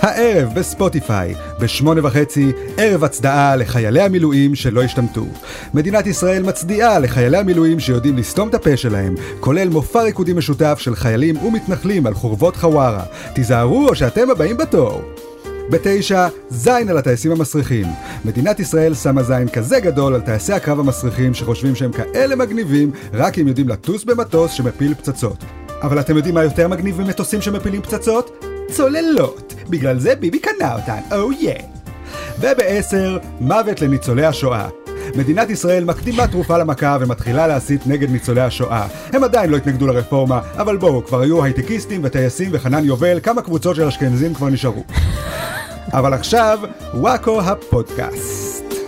הערב בספוטיפיי, בשמונה וחצי, ערב הצדעה לחיילי המילואים שלא השתמטו. מדינת ישראל מצדיעה לחיילי המילואים שיודעים לסתום את הפה שלהם, כולל מופע ריקודים משותף של חיילים ומתנחלים על חורבות חווארה. תיזהרו או שאתם הבאים בתור. בתשע, זין על הטייסים המסריחים. מדינת ישראל שמה זין כזה גדול על טייסי הקרב המסריחים שחושבים שהם כאלה מגניבים רק אם יודעים לטוס במטוס שמפיל פצצות. אבל אתם יודעים מה יותר מגניב ממטוסים שמפילים פצצות? צוללות. בגלל זה ביבי קנה אותן, או oh יא. Yeah. ובעשר, מוות לניצולי השואה. מדינת ישראל מקדימה תרופה למכה ומתחילה להסית נגד ניצולי השואה. הם עדיין לא התנגדו לרפורמה, אבל בואו, כבר היו הייטקיסטים וטייסים וחנן יובל, כמה קבוצות של אשכנזים כבר נשארו. אבל עכשיו, וואקו הפודקאסט.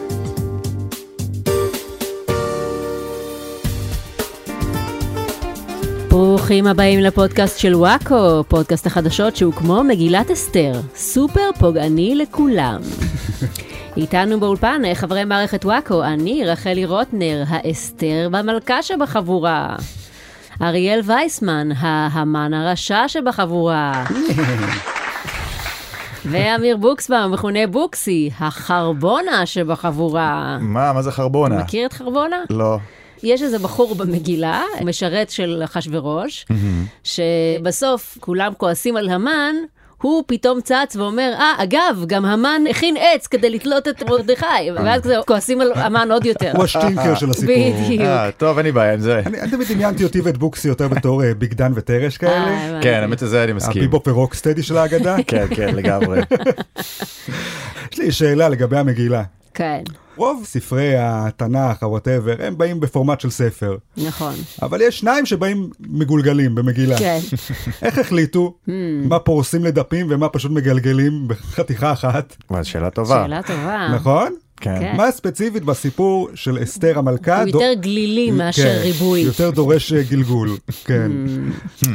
ברוכים הבאים לפודקאסט של וואקו, פודקאסט החדשות שהוא כמו מגילת אסתר, סופר פוגעני לכולם. איתנו באולפן חברי מערכת וואקו, אני רחלי רוטנר, האסתר במלכה שבחבורה. אריאל וייסמן, ההמן הרשע שבחבורה. ואמיר בוקסבאום, מכונה בוקסי, החרבונה שבחבורה. מה? מה זה חרבונה? מכיר את חרבונה? לא. יש איזה בחור במגילה, משרת של אחשורוש, שבסוף כולם כועסים על המן. הוא פתאום צץ ואומר, אה, אגב, גם המן הכין עץ כדי לתלות את מרדכי, ואז כזה כועסים על המן עוד יותר. הוא השטינקר של הסיפור. בדיוק. אה, טוב, אין לי בעיה עם זה. אני תמיד דמיינתי אותי ואת בוקסי יותר בתור אה, ביג דן וטרש כאלה. אה, כן, האמת שזה אני מסכים. הביבופ ורוקסטדי של האגדה. כן, כן, לגמרי. יש לי שאלה לגבי המגילה. כן, רוב ספרי התנ"ך, או whatever, הם באים בפורמט של ספר. נכון. אבל יש שניים שבאים מגולגלים במגילה. כן. איך החליטו מה פורסים לדפים ומה פשוט מגלגלים בחתיכה אחת? שאלה טובה. שאלה טובה. נכון? כן. כן. מה ספציפית בסיפור של אסתר המלכה? הוא יותר גלילי מאשר כן, ריבוי. יותר דורש אה, גלגול, כן.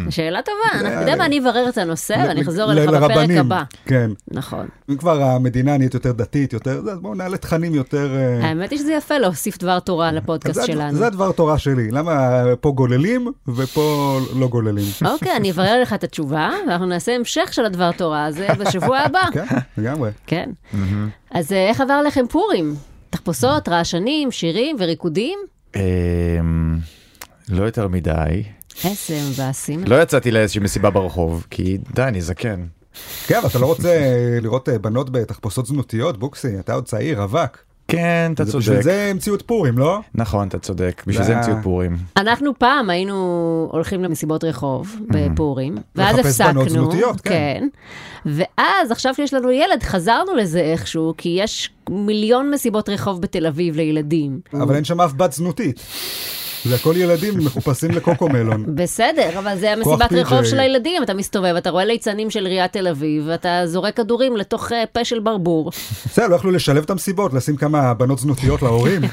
שאלה טובה, אתה יודע מה, אני אברר את הנושא ואני אחזור אליך בפרק הבא. כן. נכון. אם כבר המדינה נהיית יותר דתית, יותר, זה, אז בואו נעלה תכנים יותר... אה, האמת היא שזה יפה להוסיף דבר תורה אז לפודקאסט שלנו. זה הדבר תורה שלי, למה פה גוללים ופה לא גוללים? אוקיי, אני אברר לך את התשובה, ואנחנו נעשה המשך של הדבר תורה הזה בשבוע הבא. כן, לגמרי. כן. אז אה, איך עבר לכם פורים? תחפושות, רעשנים, שירים וריקודים? אמ, לא יותר מדי. איזה מבאסים. לא יצאתי לאיזושהי מסיבה ברחוב, כי די, אני זקן. כן, אבל אתה לא רוצה לראות אה, בנות בתחפושות זנותיות, בוקסי, אתה עוד צעיר, רווק. כן, אתה צודק. בשביל זה המציאו את פורים, לא? נכון, אתה צודק. בשביל זה- המציאו פורים. אנחנו פעם היינו הולכים למסיבות רחוב בפורים, ואז לחפש הפסקנו. בנות זנותיות, כן. ואז עכשיו שיש לנו ילד, חזרנו לזה איכשהו, כי יש מיליון מסיבות רחוב בתל אביב לילדים. אבל אין שם אף בת זנותית. זה הכל ילדים מחופשים לקוקומלון. בסדר, אבל זה המסיבת רחוב. של הילדים, אתה מסתובב, אתה רואה ליצנים של עיריית תל אביב, ואתה זורק כדורים לתוך אה, פה של ברבור. בסדר, לא יכלו לשלב את המסיבות, לשים כמה בנות זנותיות להורים.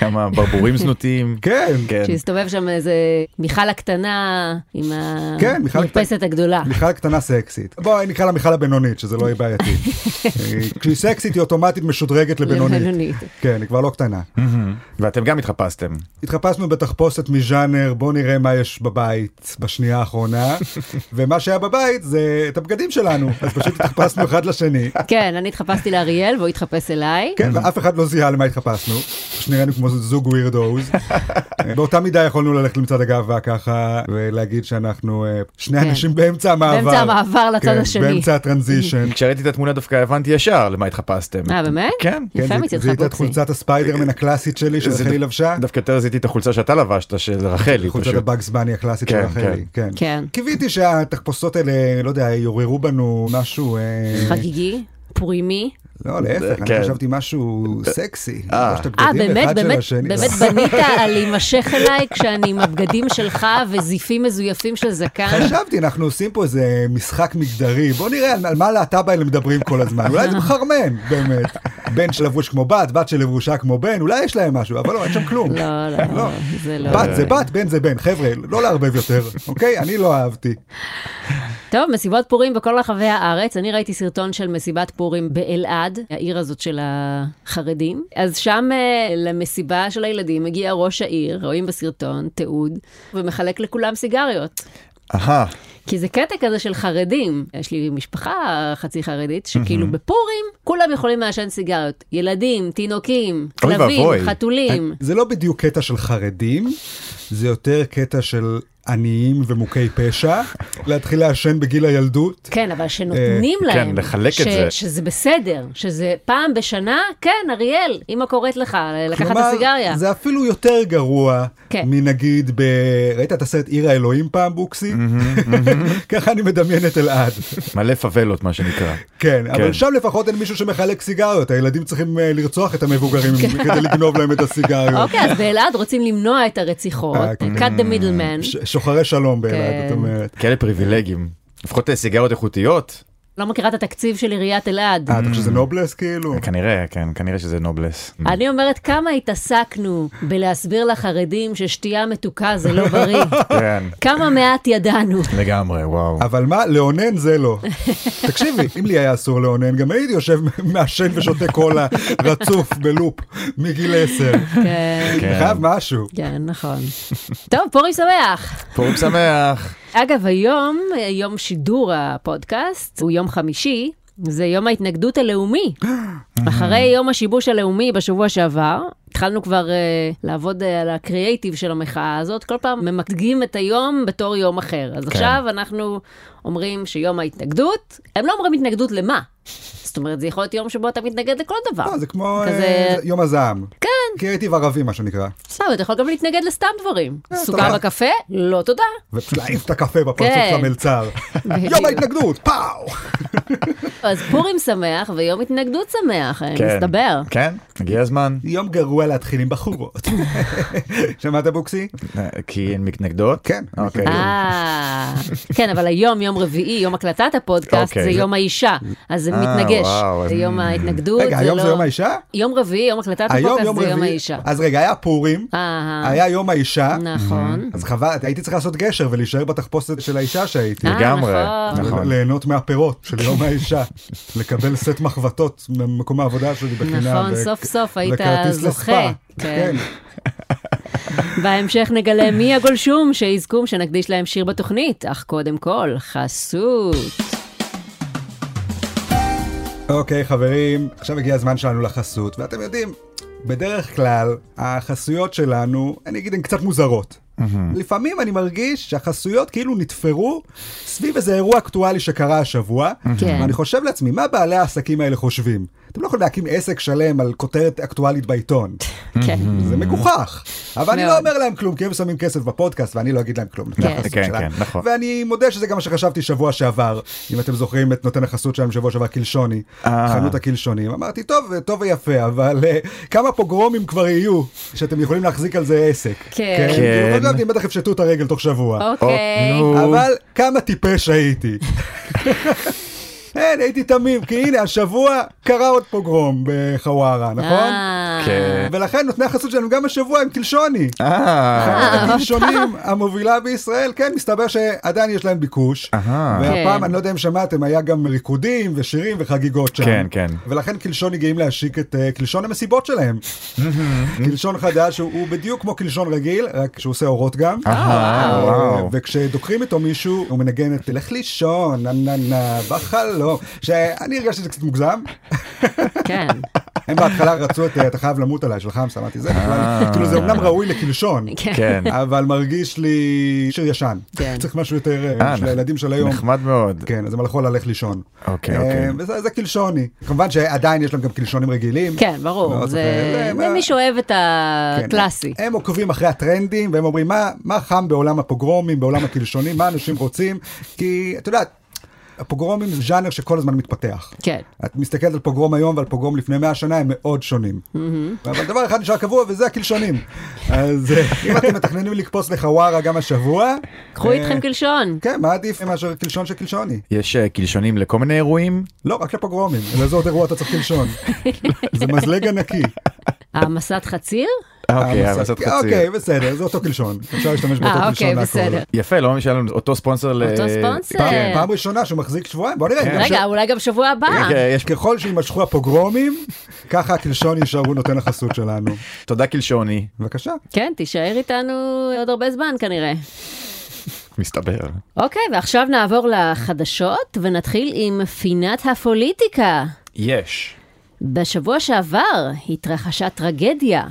כמה ברבורים זנותיים. כן. כן. שהסתובב שם איזה מיכל הקטנה עם כן, מיכל המדפסת הגדולה. מיכל קטנה סקסית. בואי נקרא לה מיכל הבינונית, שזה לא יהיה בעייתי. כשהיא סקסית היא אוטומטית משודרגת לבינונית. כן, היא כבר לא קטנה. מהמם. ואתם גם התחפשתם. התחפשנו בתחפושת מז'אנר, בוא נראה מה יש בבית בשנייה האחרונה, ומה שהיה בבית זה את הבגדים שלנו, אז פשוט התחפשנו אחד לשני. כן, אני התחפשתי לאריאל והוא התחפש אליי. כן, ואף אחד לא זיהה למה התחפשנו, פשוט נראינו כמו זוג ווירדוז. באותה מידה יכולנו ללכת למצעד הגאווה ככה, ולהגיד שאנחנו אה, שני כן. אנשים באמצע המעבר. באמצע המעבר לצד כן, השני. באמצע הטרנזישן. כשראיתי את התמונה דווקא הבנתי ישר למה התחפשתם. אה, באמת? כן. כן, יפה זה- מצדך, זה הייתה את. חולצת הספיידרמן הקלאסית שלי זה- שרחלי לבשה. דווקא יותר זיהיתי את החולצה שאתה לבשת, של רחלי חולצת. הבאגס בני הקלאסית של כן, רחלי, כן. כן. קיוויתי שהתחפושות האלה, לא יודע, יעוררו בנו משהו... אה, חגיגי, פורימי. לא, להפך, אני כן. חשבתי משהו סקסי. אה. אה, באמת, של באמת. באמת בנית על להימשך אליי כשאני עם הבגדים שלך וזיפים מזויפים של זקן? חשבתי, אנחנו עושים פה איזה משחק מגדרי, בוא נראה על, מה הלהט"ב האלה מדברים כל הזמן, אולי זה מחרמן, באמת. בן שלבוש כמו בת, בת שלבושה כמו בן, אולי יש להם משהו, אבל לא, אין שם כלום. לא, לא, לא. זה לא. בת זה בת, בן זה בן, חבר'ה, לא לערבב יותר, אוקיי? אני לא אהבתי. טוב, מסיבות פורים בכל רחבי הארץ. אני ראיתי סרטון של מסיבת פורים באלעד, העיר הזאת של החרדים. אז שם אה, למסיבה של הילדים מגיע ראש העיר, רואים בסרטון, תיעוד, ומחלק לכולם סיגריות. אהה, כי זה קטע כזה של חרדים. יש לי משפחה חצי חרדית, שכאילו בפורים כולם יכולים לעשן סיגריות. ילדים, תינוקים, כלבים. חתולים. זה לא בדיוק קטע של חרדים, זה יותר קטע של עניים ומוכי פשע, להתחיל לעשן בגיל הילדות. כן, אבל שנותנים כן, להם. לחלק את ש- זה. שזה בסדר, שזה פעם בשנה, כן, אריאל, אמא קוראת לך לקחת את כלומר, הסיגריה. זה אפילו יותר גרוע כן. מנגיד ב... ראית את הסרט עיר האלוהים פעם בוקסי? ככה אני מדמיין את אלעד. מלא פאבלות מה שנקרא. כן, אבל כן. שם לפחות אין מישהו שמחלק סיגריות, הילדים צריכים אה, לרצוח את המבוגרים כן. כדי לגנוב להם את הסיגריות. אוקיי, אז באלעד רוצים למנוע את הרציחות, אה, כן. cut the middleman. שוחרי שלום באלעד, כן. את אומרת. כאלה פריבילגים. לפחות אה, סיגריות איכותיות. לא מכירה את התקציב של עיריית אלעד. אה, אתה חושב שזה נובלס כאילו? כנראה, כן, כנראה שזה נובלס. אני אומרת, כמה התעסקנו בלהסביר לחרדים ששתייה מתוקה זה לא בריא. כן, כמה מעט ידענו. לגמרי, וואו. אבל מה, לאונן זה לא. תקשיבי, אם לי היה אסור לאונן, גם הייתי יושב מעשן ושותה קולה רצוף בלופ מגיל 10. כן, כן. חייב משהו. כן, נכון. טוב, פורים שמח. פורים שמח. אגב, היום, יום שידור הפודקאסט, הוא יום חמישי, זה יום ההתנגדות הלאומי. אחרי יום השיבוש הלאומי בשבוע שעבר, התחלנו כבר uh, לעבוד uh, על הקריאייטיב של המחאה הזאת, כל פעם ממקדים את היום בתור יום אחר. אז כן. עכשיו אנחנו אומרים שיום ההתנגדות, הם לא אומרים התנגדות למה. זאת אומרת, זה יכול להיות יום שבו אתה מתנגד לכל דבר. לא, זה כמו כזה- אה, יום הזעם. כן. קריאיטיב ערבי מה שנקרא. סתם, אתה יכול גם להתנגד לסתם דברים. אה, סוכר בקפה? לא תודה. ופשוט להעיף את הקפה בפרצוף כן. של המלצר. יום ההתנגדות, פאו! אז פורים שמח ויום התנגדות שמח, אה, כן. מסתבר. כן, הגיע הזמן. יום גרוע להתחיל עם בחורות. שמעת בוקסי? כי הן מתנגדות? כן. אוקיי. אה, כן, אבל היום, יום רביעי, יום הקלטת הפודקאסט, אוקיי, זה זה- יום האישה, אז זה מתנגש. זה יום ההתנגדות, רגע, היום לא... זה יום האישה? יום רביעי, יום הקלטת הפודקאסט, זה יום רביעי. האישה. אז רגע, היה פורים, היה יום האישה. נכון. אז חבל, הייתי צריך לעשות גשר ולהישאר בתחפושת של האישה שהייתי. אה, לגמרי, נכון. נכון. ליהנות מהפירות של יום האישה, לקבל סט מחבטות ממקום העבודה שלי בחינם. נכון, סוף סוף היית זוכה. כן. כן. בהמשך נגלה מי הגולשום שיזכום שנקדיש להם שיר בתוכנית, אך קודם כל, חסות. אוקיי חברים, עכשיו הגיע הזמן שלנו לחסות, ואתם יודעים, בדרך כלל החסויות שלנו, אני אגיד, הן קצת מוזרות. לפעמים אני מרגיש שהחסויות כאילו נתפרו סביב איזה אירוע אקטואלי שקרה השבוע, כן. ואני חושב לעצמי, מה בעלי העסקים האלה חושבים? אתם לא יכולים להקים עסק שלם על כותרת אקטואלית בעיתון. כן. זה מגוחך. אבל אני. לא אומר להם כלום, כי הם שמים כסף בפודקאסט ואני לא אגיד להם כלום. כן. כן. כן, נכון. ואני מודה שזה גם מה שחשבתי שבוע שעבר, אם אתם זוכרים את נותן החסות שלהם שבוע שעבר קלשוני, אה. חנות הקלשונים. אמרתי, טוב, טוב ויפה, אבל אה, כמה פוגרומים כבר יהיו שאתם יכולים להחזיק על זה עסק. כן. כן. כן. לא בטח יפשטו את הרגל תוך שבוע. אוקיי. נו. אבל כמה טיפש הייתי. אין, הייתי תמים, כי הנה, השבוע קרה עוד פוגרום בחווארה, נכון? אה, כן. ולכן נותני החסות שלנו גם השבוע הם קלשוני. אה, חנות הקלשונים המובילה בישראל, כן, מסתבר שעדיין יש להם ביקוש. והפעם, כן. אני לא יודע אם שמעתם, היה גם ריקודים ושירים וחגיגות שם. כן, כן. ולכן קלשוני גאים להשיק את אה, קלשון המסיבות שלהם. קלשון חדש, הוא בדיוק כמו קלשון רגיל, רק שהוא עושה אורות גם. אה. וכשדוקרים איתו מישהו, הוא מנגן את לך לישון, נה נה נה, בחלום, שאני הרגשתי שזה קצת מוגזם. כן. הם בהתחלה רצו את אתה חייב למות עליי של חמסה, אמרתי זה בכלל, אה. כאילו זה אמנם ראוי לקלשון, כן. אבל מרגיש לי שיר ישן. כן. צריך משהו יותר אה, אה, של הילדים של היום. נחמד מאוד. כן, אז הם הלכו ללך לישון. אוקיי, אוקיי. וזה זה קלשוני. כמובן שעדיין יש להם גם קלשונים רגילים. כן, ברור, לא, זה זה- זה מי שאוהב את כן, הקלאסי. הם עוקבים אחרי הטרנדים והם אומרים מה, מה חם בעולם הפוגרומים, בעולם הקלשונים, מה אנשים רוצים, כי את יודעת, הפוגרומים זה ז'אנר שכל הזמן מתפתח. כן. את מסתכלת על פוגרום היום ועל פוגרום לפני 100 שנה הם מאוד שונים. אבל דבר אחד נשאר קבוע וזה הקלשונים. אז אה, אם אתם מתכננים לקפוץ לחווארה גם השבוע, קחו אה, איתכם קלשון. כן, מה עדיף מאשר קלשון של קלשוני? יש אה, קלשונים לכל מיני אירועים? לא, רק לפוגרומים, לאיזה עוד אירוע אתה צריך קלשון. זה מזלג ענקי. העמסת חציר? אוקיי, לעשות חצי. אוקיי, בסדר, זה אותו קלשון. אפשר להשתמש באותו אה, קלשון אוקיי, להכל. בסדר. יפה, לא משנה לנו אותו ספונסר ל... אותו ספונסר. פעם- אה. ראשונה שהוא מחזיק שבועיים, בוא נראה. כן. רגע, אולי גם שבוע הבא. רגע, יש ככל שיימשכו הפוגרומים, ככה הקלשון יישארו נותן החסות שלנו. תודה קלשוני. בבקשה. כן, תישאר איתנו עוד הרבה זמן כנראה. מסתבר. אוקיי, ועכשיו נעבור לחדשות ונתחיל עם פינת הפוליטיקה. יש. בשבוע שעבר התרחשה טרגדיה.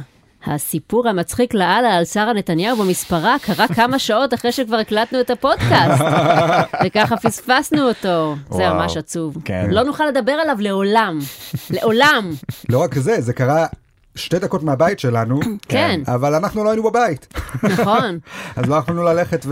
הסיפור המצחיק לאללה על שרה נתניהו במספרה קרה כמה שעות אחרי שכבר הקלטנו את הפודקאסט, וככה פספסנו אותו. זה ממש עצוב. כן. לא נוכל לדבר עליו לעולם. לעולם. לא רק זה, זה קרה שתי דקות מהבית שלנו, כן. אבל אנחנו לא היינו בבית. נכון. אז לא יכולנו ללכת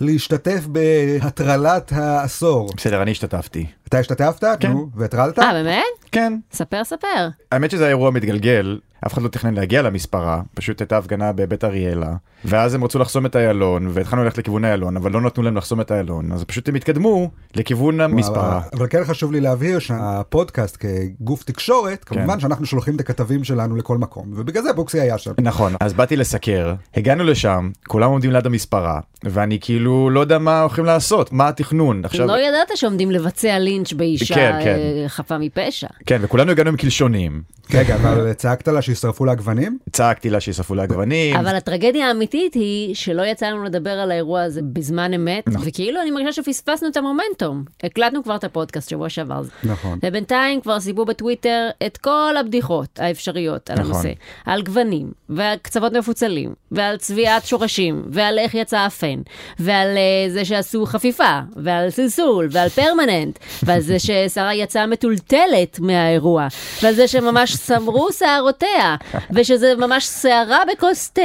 ולהשתתף בהטרלת העשור. בסדר, אני השתתפתי. אתה השתתפת? כן. נו, והטרלת? אה, באמת? כן. ספר, ספר. האמת שזה אירוע מתגלגל, אף אחד לא תכנן להגיע למספרה, פשוט הייתה הפגנה בבית אריאלה, ואז הם רצו לחסום את איילון, והתחלנו ללכת לכיוון איילון, אבל לא נתנו להם לחסום את איילון, אז פשוט הם התקדמו לכיוון המספרה. אבל, אבל כן חשוב לי להבהיר שהפודקאסט כגוף תקשורת, כן. כמובן שאנחנו שולחים את הכתבים שלנו לכל מקום, ובגלל זה בוקסי היה שם. נכון, אז באתי לסקר, הגענו לשם, כולם עומדים ליד המספרה, ואני כאילו לא יודע מה הולכים לעשות, מה התכנון. עכשיו, לא ידעת שעומדים לבצע לינץ' באישה כן, כן. אה, חפה מפשע. כן, וכולנו הגענו עם קלשונים. רגע, אבל צעקת לה שישרפו לה גוונים? צעקתי לה שישרפו לה גוונים. אבל הטרגדיה האמיתית היא שלא יצא לנו לדבר על האירוע הזה בזמן אמת, נכון. וכאילו אני מרגישה שפספסנו את המומנטום. הקלטנו כבר את הפודקאסט שבוע שעבר. נכון. ובינתיים כבר סיפרו בטוויטר את כל הבדיחות האפשריות על נכון. הנושא. על גוונים, ועל קצוות מפוצלים, ועל צביעת שורשים, ועל איך יצא הפן, ועל uh, זה שעשו חפיפה, ועל סלסול, ועל פרמננט, ועל זה ששרה יצאה מטולטלת מהאירוע, ועל זה שממש סמרו שערותיה, ושזה ממש שערה בכוס תה,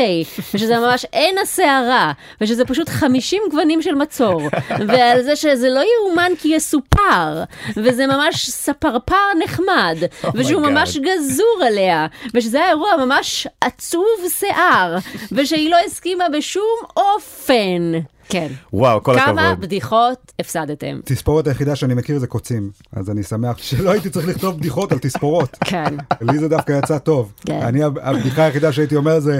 ושזה ממש עין השערה, ושזה פשוט 50 גוונים של מצור, ועל זה שזה לא יאומן כי יסופר, וזה ממש ספרפר נחמד, ושהוא God. ממש גזור עליה, ושזה היה אירוע ממש עצוב שיער, ושהיא לא הסכימה בשום אופן. כן. וואו, כל כמה הכבוד. בדיחות הפסדתם. תספורת היחידה שאני מכיר זה קוצים, אז אני שמח שלא הייתי צריך לכתוב בדיחות על תספורות. כן. לי זה דווקא יצא טוב. כן. אני, הבדיחה היחידה שהייתי אומר זה,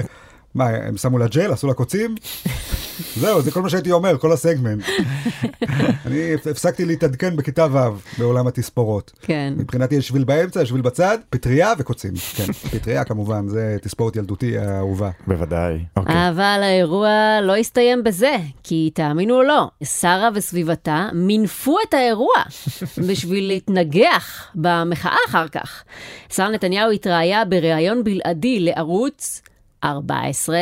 מה, הם שמו לה ג'ל, עשו לה קוצים? זהו, זה כל מה שהייתי אומר, כל הסגמנט. אני הפסקתי להתעדכן בכיתה ו' בעולם התספורות. כן. מבחינתי יש שביל באמצע, יש שביל בצד, פטריה וקוצים. כן, פטריה כמובן, זה תספורת ילדותי האהובה. בוודאי. אוקיי. אבל האירוע לא הסתיים בזה, כי תאמינו או לא, שרה וסביבתה מינפו את האירוע בשביל להתנגח במחאה אחר כך. שרה נתניהו התראיה בריאיון בלעדי לערוץ 14,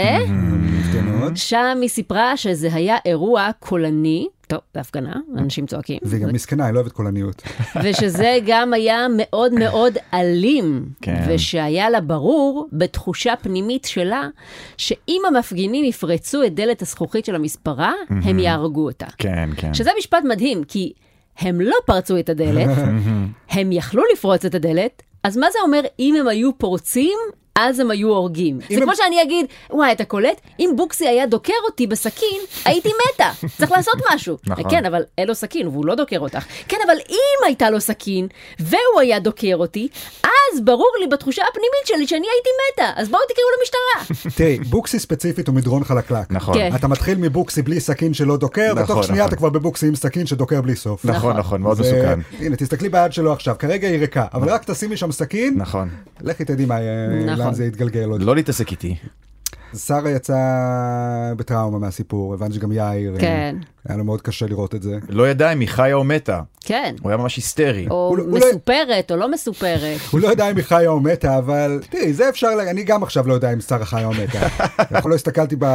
יפה מאוד. שם היא סיפרה שזה היה אירוע קולני, טוב, זה הפגנה, אנשים צועקים, והיא גם מסכנה, היא לא אוהבת קולניות. ושזה גם היה מאוד מאוד אלים, כן. ושהיה לה ברור בתחושה פנימית שלה, שאם המפגינים יפרצו את דלת הזכוכית של המספרה, הם יהרגו אותה. כן, כן. שזה משפט מדהים, כי הם לא פרצו את הדלת, הם יכלו לפרוץ את הדלת, אז מה זה אומר אם הם היו פורצים? אז הם היו הורגים. זה הם- כמו שאני אגיד, וואי, אתה קולט? אם בוקסי היה דוקר אותי בסכין, הייתי מתה. צריך לעשות משהו. נכון. כן, אבל אין לו סכין, והוא לא דוקר אותך. כן, אבל אם הייתה לו סכין, והוא היה דוקר אותי, אז ברור לי בתחושה הפנימית שלי שאני הייתי מתה. אז בואו תקראו למשטרה. תראי, בוקסי ספציפית הוא מדרון חלקלק. נכון. כן. אתה מתחיל מבוקסי בלי סכין שלא דוקר, נכון, ותוך שנייה נכון. אתה כבר בבוקסי עם סכין שדוקר בלי סוף. נכון, נכון, מאוד זה- מסוכן. הנה, תסתכלי ביד שלו עכשיו, כרגע היא ריקה, אבל רק תשימי שם סכין, נכון. לכי תדעי מה, נכון. זה יתגלגל עוד. לא להתעסק איתי. שרה יצאה בטראומה מהסיפור, הבנתי שגם יאיר, אה, כן. היה לו מאוד קשה לראות את זה. לא ידע אם היא חיה או מתה. כן. הוא היה ממש היסטרי. או הוא לא- הוא לא- מסופרת או לא מסופרת. הוא לא יודע אם היא חיה או מתה, אבל תראי, זה אפשר, לה- אני גם עכשיו לא יודע אם שרה חיה או מתה. אנחנו לא הסתכלתי כמו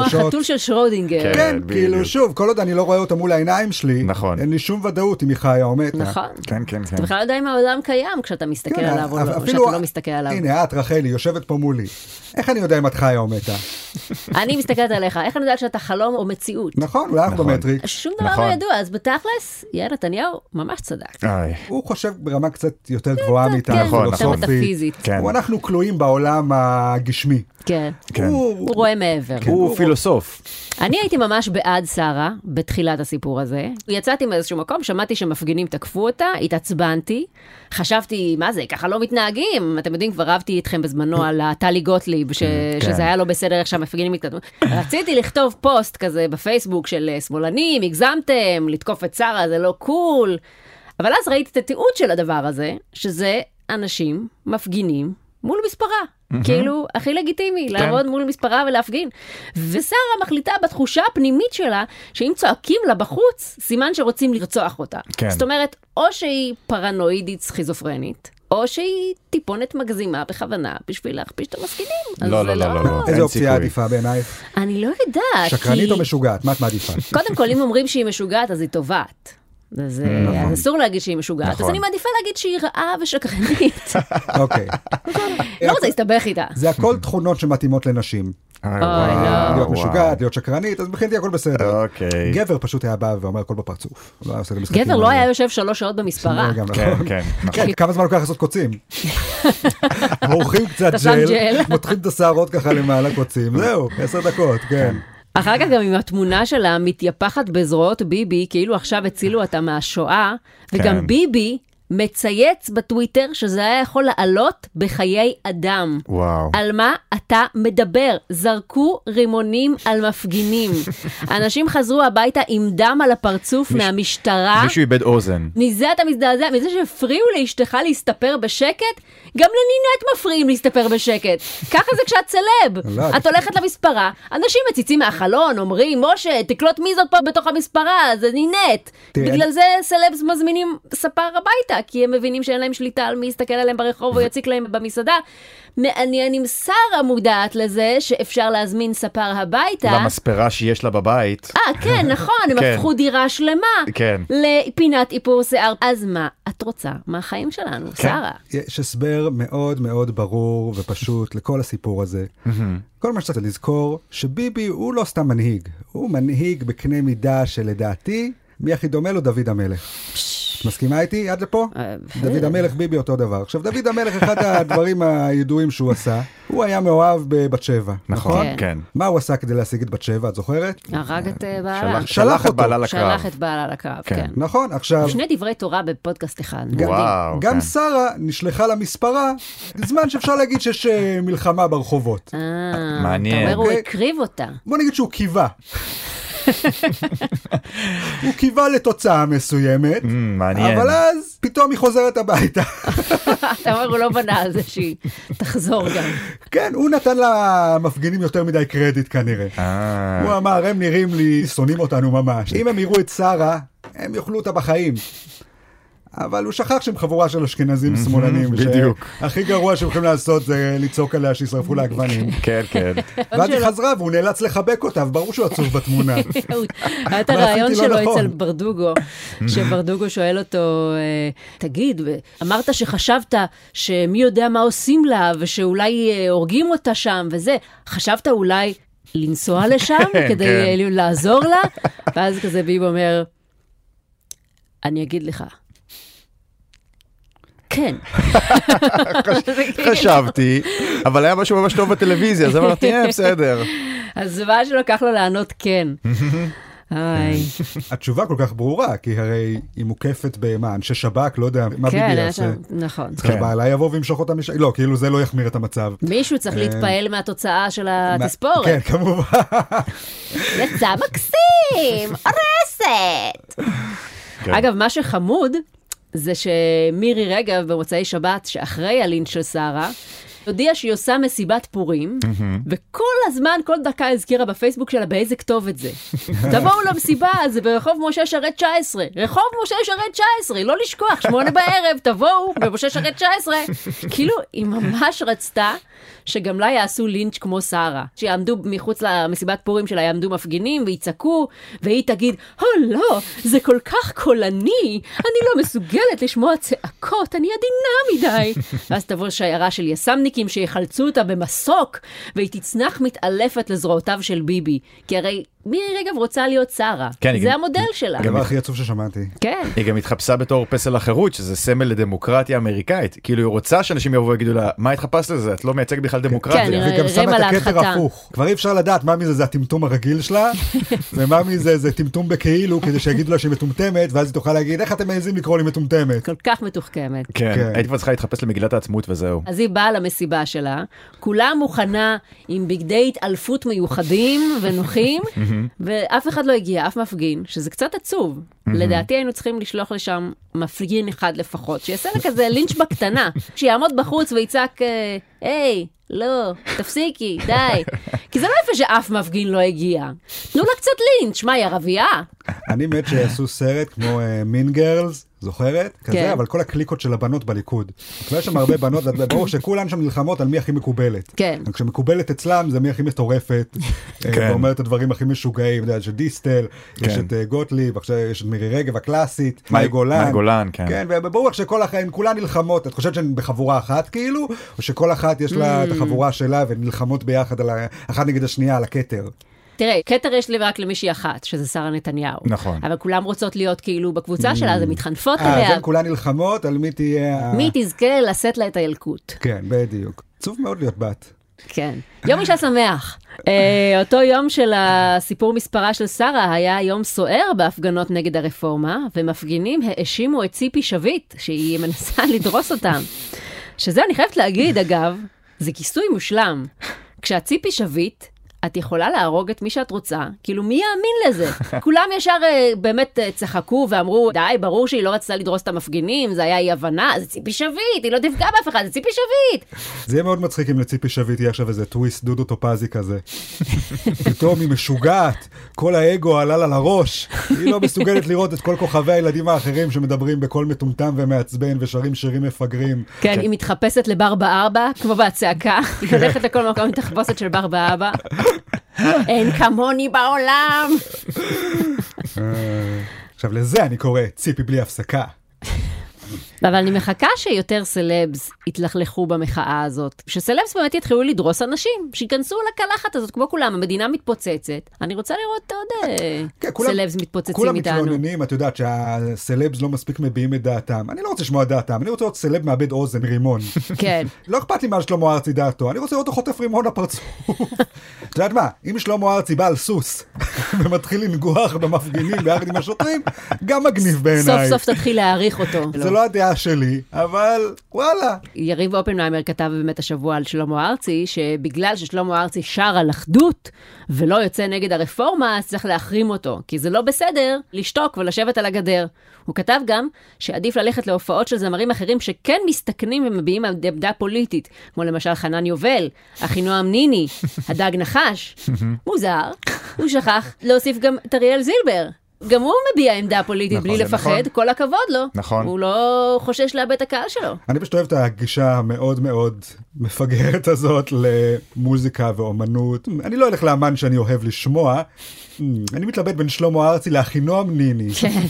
בחדשות. החתול של שרודינגר. כן. כן. כאילו שוב, כל עוד אני לא רואה אותה מול העיניים שלי, נכון. אין לי שום ודאות אם היא חיה או מתה. נכון. כן, כן, כן. אתה בכלל לא יודע אם העולם קיים כשאתה מסתכל כן, עליו או לא, שאתה לא מסתכל עליו. הנה, את, רחלי, יושבת פה מולי. איך אני יודע אם את חיה או מתה? אני מסתכלת עליך, איך אני יודעת שאתה חלום או מציאות? נכון, אולי אנחנו נכון. במטריקס. שום דבר נכון. לא ידוע, אז בתכלס, יאיר נתניהו ממש צדק. הוא חושב ברמה קצת יותר גבוהה מאיתנו, כן, נכון, יותר פילוסופית. מטאפיזית. כן. הוא אנחנו כלואים בעולם הגשמי. כן. כן. הוא רואה מעבר. הוא פילוסוף. אני הייתי ממש בעד שרה בתחילת הסיפור הזה. יצאתי מאיזשהו מקום, שמעתי שמפגינים תקפו אותה, התעצבנתי. חשבתי, מה זה, ככה לא מתנהגים. אתם יודעים, כבר רבתי איתכם בזמנו על הטלי גוטליב, ש... כן. שזה היה לא בסדר איך שהמפגינים התקדמו. רציתי לכתוב פוסט כזה בפייסבוק של אה, שמאלנים, הגזמתם, לתקוף את שרה זה לא cool. אבל אז ראיתי את התיעוד של הדבר הזה, שזה אנשים מפגינים מול מספרה. כאילו, הכי לגיטימי, לעמוד מול מספרה ולהפגין. ושרה מחליטה בתחושה הפנימית שלה, שאם צועקים לה בחוץ, סימן שרוצים לרצוח אותה. כן. זאת אומרת, או שהיא פרנואידית סכיזופרנית, או שהיא טיפונת מגזימה בכוונה בשביל להכפיש את המפגינים. אז לא, זה לא, לא, לא, לא. איזה אופציה. עדיפה בעינייך? אני לא יודעת. שקרנית כי- או משוגעת? מה את מעדיפה? קודם כל, אם אומרים שהיא משוגעת, אז היא טובעת. אז אה, נכון. אז אסור להגיד שהיא משוגעת, אז נכון. אני מעדיפה להגיד שהיא רעה ושקרנית. אוקיי. לא רוצה להסתבך איתה. זה הכל תכונות שמתאימות לנשים. וואו, לא. להיות. משוגעת, להיות שקרנית, אז מבחינתי הכל בסדר. אוקיי. גבר פשוט היה בא ואומר הכל בפרצוף. לא גבר לא. היה יושב שלוש שעות במספרה. כן. כן, נכון. כן, כמה זמן לוקח לעשות קוצים? מורחים קצת ג'ל. מותחים את השערות ככה למעלה קוצים, זהו, עשר דקות, כן. אחר כך גם עם התמונה שלה מתייפחת בזרועות ביבי, כאילו עכשיו הצילו אותה מהשואה, כן. וגם ביבי מצייץ בטוויטר שזה היה יכול לעלות בחיי אדם. וואו. על מה אתה מדבר? זרקו רימונים על מפגינים. אנשים חזרו הביתה עם דם על הפרצוף מהמשטרה. מישהו איבד אוזן. מזה אתה מזדעזע, מזה שהפריעו לאשתך להסתפר בשקט, גם לנינט מפריעים להסתפר בשקט. ככה זה כשאת סלב. לא, את הולכת למספרה, אנשים מציצים מהחלון, אומרים, משה, תקלוט מי זאת פה בתוך המספרה, זה נינט. תראה, בגלל זה סלבס מזמינים ספר הביתה, כי הם מבינים שאין להם שליטה על מי יסתכל עליהם ברחוב או יציק להם במסעדה. מעניין אם שרה מודעת לזה שאפשר להזמין ספר הביתה. למספרה שיש לה בבית. אה, כן, נכון, הם כן. הפכו דירה שלמה כן. לפינת איפור שיער. אז מה את רוצה מהחיים שלנו, כן. שרה? יש הסבר מאוד מאוד ברור ופשוט לכל הסיפור הזה. כל מה שצריך לזכור, שביבי הוא לא סתם מנהיג, הוא מנהיג בקנה מידה שלדעתי, מי הכי דומה לו? דוד המלך. את מסכימה איתי עד לפה? אה, דוד המלך ביבי אותו דבר. עכשיו דוד המלך אחד הדברים הידועים שהוא עשה, הוא היה מאוהב בבת שבע, נכון? כן. כן. מה הוא עשה כדי להשיג את בת שבע, את זוכרת? הרג את אה, בעלה. שלח- את. בעלה לקרב. שלח את בעלה לקרב, כן. כן. נכון, עכשיו, שני דברי תורה בפודקאסט אחד. גם כן. שרה נשלחה למספרה, זמן שאפשר להגיד שיש אה, מלחמה ברחובות. אה, מעניין. אתה אומר, הוא אוקיי. הקריב אותה. בוא נגיד שהוא קיווה. הוא קיווה לתוצאה מסוימת, Mm, מעניין. אבל אז פתאום היא חוזרת הביתה. אתה אומר, הוא לא בנה על זה שהיא תחזור גם. כן, הוא נתן למפגינים יותר מדי קרדיט כנראה. אה, הוא אמר, הם נראים לי, שונאים אותנו ממש. אם הם יראו את שרה, הם יאכלו אותה בחיים. אבל הוא שכח שהם חבורה של אשכנזים שמאלנים. בדיוק. שהכי גרוע שהם יכולים לעשות זה לצעוק עליה שישרפו לה עגבנים. כן, כן. ואז היא. חזרה והוא נאלץ לחבק אותה, וברור שהוא עצוב בתמונה. היה את מה הרעיון לא שלו נכון? אצל ברדוגו, שברדוגו שואל אותו, אה, תגיד, אמרת שחשבת שמי יודע מה עושים לה, ושאולי אה, הורגים אותה שם וזה, חשבת אולי לנסוע לשם כן, כדי כן. אה, לעזור לה? ואז כזה ביב אומר, אני אגיד לך. כן. חשבתי, אבל היה משהו ממש טוב בטלוויזיה, אז אמרתי, אה, בסדר. אז מה שלקח לו לענות כן. התשובה כל כך ברורה, כי הרי היא מוקפת במה, אנשי שב"כ, לא יודע, מה כן, ביבי היה יעשה? שם, נכון. צריך כן. בעלה יבוא וימשוך אותה משם? לא, כאילו זה לא יחמיר את המצב. מישהו צריך להתפעל מהתוצאה של התספורת. כן, כמובן. יצא מקסים, הורסת. כן. אגב, מה שחמוד זה שמירי רגב במוצאי שבת, שאחרי הלינץ' של שרה, הודיעה שהיא עושה מסיבת פורים, וכל הזמן, כל דקה הזכירה בפייסבוק שלה באיזה כתובת זה. תבואו למסיבה, זה ברחוב משה שרת 19. רחוב משה שרת 19, לא לשכוח, שמונה בערב, תבואו במשה שרת 19. כאילו, היא ממש רצתה שגם לה יעשו לינץ' כמו שרה. שיעמדו מחוץ למסיבת פורים שלה, יעמדו מפגינים ויצעקו, והיא תגיד, או לא, זה כל כך קולני, אני לא מסוגלת לשמוע צעקות, אני עדינה מדי. ואז תבוא שיירה של יס"מניקים שיחלצו אותה במסוק, והיא תצנח מתעלפת לזרועותיו של ביבי. כי הרי מירי רגב רוצה להיות שרה. כן, היא זה גם- המודל שלה. הדבר הכי עצוב ששמעתי. כן. היא גם התחפשה בתור פסל החירות, שזה סמל לדמוקרטיה אמריקאית. כאילו היא רוצה שאנשים יבואו ויגידו לה, מה התחפשת לזה? את לא מייצג בכלל כן, דמוקרטיה. נראה- וגם שמה רמע את הכתר. הפוך. כבר אי אפשר לדעת מה מזה זה הטמטום הרגיל שלה, ומה מזה זה טמטום בכאילו, כדי שיגידו לה שהיא מטומטמת, ואז היא תוכל להגיד, איך אתם מעזים לקרוא לי מטומטמת? כל כך מתוחכמת. כן, כן. הייתי כבר צריכה להתחפש למגילת העצמאות וזהו. אז היא באה למסיבה שלה, כולה מוכנה עם בגדי התעלפות מיוחדים ונוחים, ואף אחד לא הגיע, אף מפגין, שזה קצת עצוב. לדעתי היינו צריכים לשלוח לשם מפגין אחד לפחות, שיעשה לה כזה לינץ' בקטנה, שיעמוד בחוץ ויצעק, אה, היי, לא, תפסיקי, די. כי זה לא יפה שאף מפגין לא הגיע. תנו לה קצת לינץ', מה, היא ערבייה? אני מת שיעשו סרט כמו מין uh, גרלס, זוכרת? כזה, כן. אבל כל הקליקות של הבנות בליכוד. ויש שם הרבה בנות, וברור שכולן שם נלחמות על מי הכי מקובלת. כן. כשמקובלת אצלם זה מי הכי מטורפת, אה, כן. ואומרת את הדברים הכי משוגעים, אתה יודע, יש את דיסטל, יש כן. את אה, גוטליב, עכשיו יש את מירי רגב הקלאסית, מאי- גולן. מאי גולן, כן. כן, וברור שכל החיים, כולן נלחמות, את חושבת שהן בחבורה אחת כאילו, או שכל אחת יש לה Mm. את החבורה שלה והן נלחמות ביחד, על ה- אחת נגד השנייה על הכתר. תראה, כתר יש לי רק למישהי אחת, שזה שרה נתניהו. נכון. אבל כולם רוצות להיות כאילו בקבוצה שלה, אז הן מתחנפות אה, אז. הן כולן נלחמות על מי תהיה... מי תזכה לשאת לה את הילקוט. כן, בדיוק. עצוב מאוד להיות בת. כן. יום אישה שמח. אה, אותו יום של הסיפור מספרה של שרה היה יום סוער בהפגנות נגד הרפורמה, ומפגינים האשימו את ציפי שביט, שהיא מנסה לדרוס אותם. שזה, אני חייבת להגיד, אגב, זה כיסוי מושלם. כשהציפי שביט, את יכולה להרוג את מי שאת רוצה, כאילו מי יאמין לזה? כולם ישר אה, באמת אה, צחקו ואמרו, די, ברור שהיא לא רצתה לדרוס את המפגינים, זה היה אי הבנה, זה ציפי שביט, היא לא תפגע באף אחד, זה ציפי שביט. זה יהיה מאוד מצחיק אם לציפי שביט יהיה עכשיו איזה טוויסט דודו טופזי כזה. פתאום היא משוגעת, כל האגו עלה לה לראש, היא לא מסוגלת לראות את כל כוכבי הילדים האחרים שמדברים בקול מטומטם ומעצבן ושרים שירים מפגרים. כן, היא מתחפשת לבר באבא, כמו בהצעקה, היא הולכת לכל מקום עם תחפושת של בר באבא. אין כמוני בעולם. אה, עכשיו לזה אני קורא ציפי בלי הפסקה. אבל אני מחכה שיותר סלבס יתלכלכו במחאה הזאת. שסלבס באמת יתחילו לדרוס אנשים, שייכנסו לקלחת הזאת כמו כולם, המדינה מתפוצצת. אני רוצה לראות, אתה יודע, כן, כולם- סלבס מתפוצצים כולם איתנו. מתלוננים, את יודעת שהסלבס לא מספיק מביעים את דעתם. אני לא רוצה לשמוע את דעתם, אני רוצה לראות סלב מאבד אוזן, רימון. כן. לא אכפת לי מה שלמה ארצי דעתו, אני רוצה לראות אותו חוטף רימון לפרצוף. את יודעת מה, אם שלמה ארצי בא על סוס ומתחיל לנגוח במפגינים ביחד עם השוטרים, גם מגניב סוף בעיניי. סוף תתחיל להעריך אותו. זה לא הדעה שלי, אבל וואלה. יריב אופנהיימר כתב באמת השבוע על שלמה ארצי, שבגלל ששלמה ארצי שר על אחדות ולא יוצא נגד הרפורמה, אז צריך להחרים אותו, כי זה לא בסדר לשתוק ולשבת על הגדר. הוא כתב גם שעדיף ללכת להופעות של זמרים אחרים שכן מסתכנים ומביעים עמדה פוליטית, כמו למשל חנן יובל, אחינועם ניני, הדג נחש. מוזר, הוא שכח להוסיף גם את אריאל זילבר. גם הוא מביע עמדה פוליטית נכון, בלי לפחד, נכון. כל הכבוד לו. נכון. הוא לא חושש לאבד את הקהל שלו. אני פשוט אוהב את הגישה המאוד מאוד מפגרת הזאת למוזיקה ואומנות. אני לא אלך לאמן שאני אוהב לשמוע. אני מתלבט בין שלמה ארצי לאחינועם ניני. כן.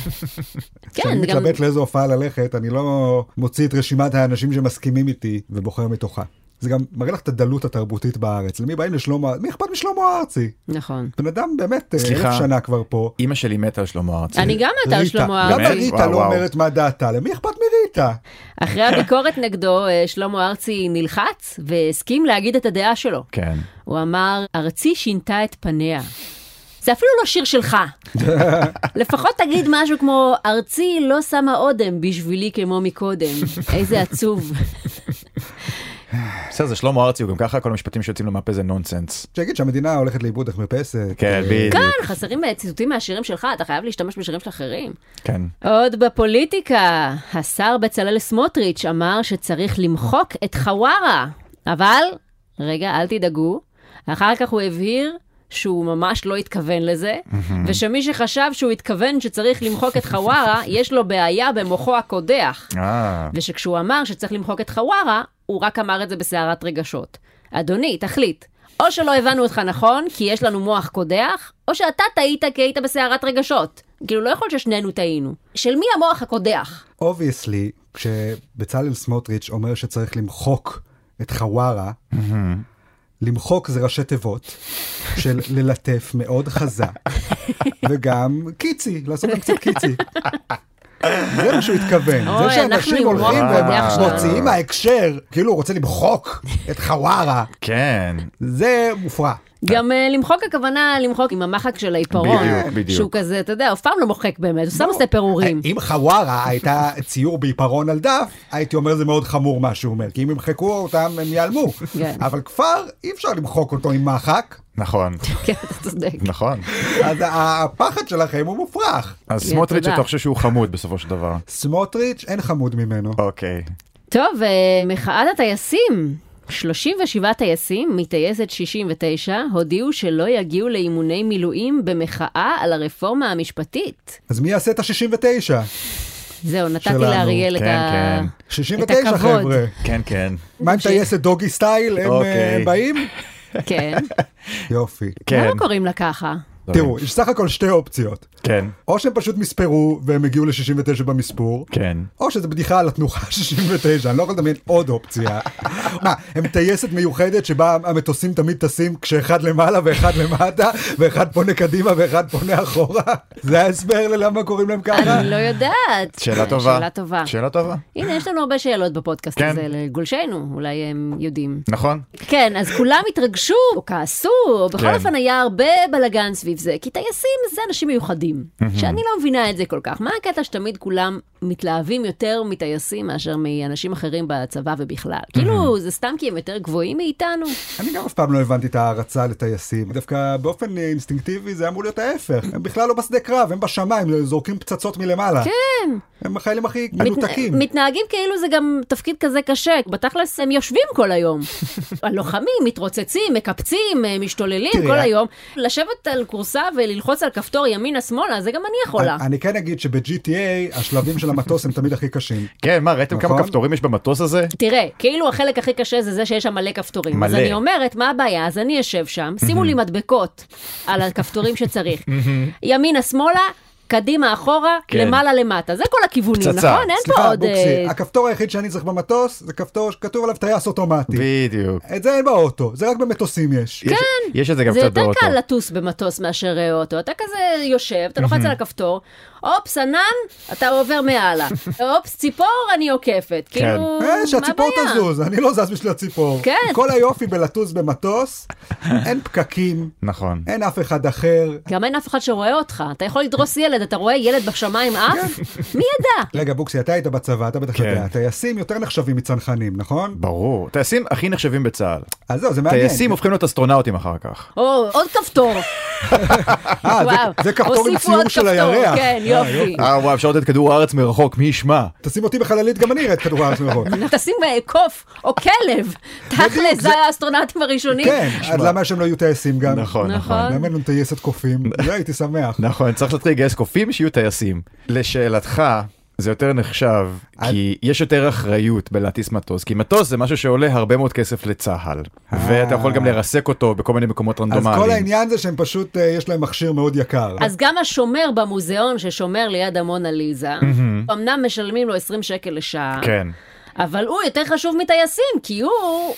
כשאני כן, גם... מתלבט לאיזו הופעה ללכת, אני לא מוציא את רשימת האנשים שמסכימים איתי ובוחר מתוכה. זה גם מראה לך את הדלות התרבותית בארץ. למי באים לשלמה, מי אכפת משלמה ארצי? נכון. בן אדם באמת אה, סליחה. אלף שנה כבר פה. אימא שלי מתה על שלמה ארצי. אני גם מתה על ריטה, שלמה למה ארצי. ריטה וואו, לא. אומרת מה דעתה? למי אכפת מריטה? אחרי הביקורת נגדו, אה, שלמה ארצי נלחץ והסכים להגיד את הדעה שלו. כן. הוא אמר, ארצי שינתה את פניה. זה אפילו לא שיר שלך. לפחות תגיד משהו כמו, ארצי לא שמה אודם בשבילי כמו מקודם. איזה עצוב. בסדר, זה שלמה ארצי, הוא גם ככה כל המשפטים שיוצאים לו מהפה זה נונסנס. שיגיד שהמדינה הולכת לאיבוד איך מרפסת. כן, אה, בדיוק. כאן חסרים אה, ציטוטים מהשירים שלך, אתה חייב להשתמש בשירים של אחרים. כן. עוד בפוליטיקה, השר בצלאל סמוטריץ' אמר שצריך למחוק את חווארה. אבל, רגע, אל תדאגו, אחר כך הוא הבהיר שהוא ממש לא התכוון לזה, ושמי שחשב שהוא התכוון שצריך למחוק את חווארה, יש לו בעיה במוחו הקודח. אה, ושכשהוא אמר שצריך למחוק את חווארה, הוא רק אמר את זה בסערת רגשות. אדוני, תחליט. או שלא הבנו אותך נכון, כי יש לנו מוח קודח, או שאתה טעית כי היית בסערת רגשות. כאילו, לא יכול ששנינו טעינו. של מי המוח הקודח? obviously, כשבצלאל סמוטריץ' אומר שצריך למחוק את חווארה, למחוק זה ראשי תיבות של ללטף מאוד חזק, וגם קיצי, לעשות גם קצת קיצי. זה מה שהוא התכוון. זה שאנשים הולכים. ומוציאים מההקשר, כאילו הוא רוצה למחוק את חווארה, כן. זה מופרע. גם אה, למחוק הכוונה למחוק עם המחק של העיפרון. בדיוק, בדיוק. שהוא כזה, אתה יודע, אף פעם לא מוחק באמת, הוא סתם עושה פירורים. אם חווארה הייתה ציור בעיפרון על דף, הייתי אומר זה מאוד חמור מה שהוא אומר, כי אם ימחקו אותם הם ייעלמו. כן. אבל כפר, אי אפשר למחוק אותו עם מחק, נכון, כן, אתה צודק. נכון. אז הפחד שלכם הוא מופרך. אז כן, סמוטריץ'. אתה חושב שהוא חמוד בסופו של דבר. סמוטריץ', אין חמוד ממנו. אוקיי. טוב, אה, מחאת הטייסים. 37 טייסים מטייסת 69 הודיעו שלא יגיעו לאימוני מילואים במחאה על הרפורמה המשפטית. אז מי יעשה את ה-69? זהו, נתתי. לאריאל את כן, ה- כן. את 69 הכבוד. חבר'ה. כן, כן. מה עם טייסת דוגי סטייל? הם אוקיי. אה, באים? כן. יופי. כן. למה קוראים לה ככה? תראו, יש סך הכל שתי אופציות. כן, או שהם פשוט מספרו והם הגיעו ל-69 במספור, כן. או שזה בדיחה על התנוחה 69, אני לא יכול לדמיין עוד אופציה. מה, הם טייסת מיוחדת שבה המטוסים תמיד טסים כשאחד למעלה ואחד למטה, ואחד פונה קדימה ואחד פונה אחורה? זה ההסבר ללמה קוראים להם ככה? אני לא יודעת. שאלה טובה. שאלה טובה. שאלה טובה. הנה, יש לנו הרבה שאלות בפודקאסט כן. הזה לגולשנו, אולי הם יודעים. נכון? כן, אז כולם התרגשו, או כעסו, או בכל כן. אופן היה הרבה בלאגן סביב זה, כי טייסים זה אנשים מיוחדים, שאני לא מבינה את זה כל כך. מה הקטע שתמיד כולם מתלהבים יותר מטייסים מאשר מאנשים אחרים בצבא ובכלל? כאילו, זה סתם כי הם יותר גבוהים מאיתנו? אני גם אף פעם לא הבנתי את ההערצה לטייסים, דווקא באופן אה, אינסטינקטיבי זה אמור להיות ההפך. הם בכלל לא בשדה קרב, הם בשמיים, זורקים פצצות מלמעלה. כן. הם החיילים הכי מנותקים. מתנהגים כאילו זה גם תפקיד כזה קשה, בתכלס הם יושבים כל היום. הלוחמים מתרוצצים, מקפצים, אה, משתוללים כל היום. לשבת על כורסה וללחוץ על כפתור ימינה-שמאלה, זה גם אני יכולה. אני- אני כן אגיד שב-GTA השלבים של המטוס הם תמיד הכי קשים. כן, מה, ראיתם כמה נכון. כפתורים יש במטוס הזה? תראה, כאילו החלק הכי קשה זה זה שיש שם מלא כפתורים. אז מלא. אני אומרת, מה הבעיה? אז אני אשב שם, שימו לי מדבקות על הכפתורים שצריך. ימינה, שמאלה, קדימה, אחורה, כן. למעלה, למטה. זה כל הכיוונים, פצצה. נכון? אין פה סליחה, עוד... בוקסי, אה, הכפתור היחיד שאני צריך במטוס זה כפתור שכתוב עליו טייס אוטומטי. בדיוק. את זה אין באוטו, זה רק במטוסים יש. יש- יש את זה גם זה קצת יותר באוטו. קל לטוס במטוס מאשר אה, אוטו. אתה כזה יושב, אתה לוחץ על הכפתור, אופס, ענן, אתה עובר מעלה. אופס, ציפור, אני עוקפת. כאילו, אה, מה שהציפור הבעיה? תזוז, אני לא זז בשביל הציפור. כן. כל היופי בלטוס במטוס, אין פקקים, נכון. אין אף אחד אחר. גם אין אף אחד שרואה אותך. אתה יכול לדרוס ילד, אתה רואה ילד בשמיים עף? מי ידע? רגע, בוקסי, אתה היית בצבא, אתה בטח כן. יודע, טייסים יותר נחשבים מצנחנים, נכון? ברור. טייסים הכי נחשבים בצה"ל. אז זהו, זה מעניין. טייסים הופכים להיות אסטרונאוטים אחר כך. או, עוד כפתור. אה, זה- כפתור עם ציור של הירח. כן, אה, יופי. אה, וואו, אפשר לתת כדור הארץ מרחוק, מי ישמע? תשים אותי בחללית, גם אני אראה את כדור הארץ מרחוק. תשים אה, קוף או כלב. תכל'ס, זה- האסטרונאוטים הראשונים. כן, אז למה שהם לא יהיו טייסים גם? נכון, נכון. נכון. למה אין לנו טייסת קופים? זה הייתי שמח. נכון, צריך להתחיל לגייס קופים שיהיו טייסים. לשאלתך, זה יותר נחשב, כי יש יותר אחריות בלהטיס מטוס, כי מטוס זה משהו שעולה הרבה מאוד כסף לצה"ל, ואתה יכול גם לרסק אותו בכל מיני מקומות אז רנדומליים. כל העניין זה שהם פשוט, אה, יש להם מכשיר מאוד יקר. אז גם השומר במוזיאון ששומר ליד המונה-ליזה, אמנם משלמים לו 20 שקל לשעה, כן, אבל הוא יותר חשוב מטייסים, כי הוא,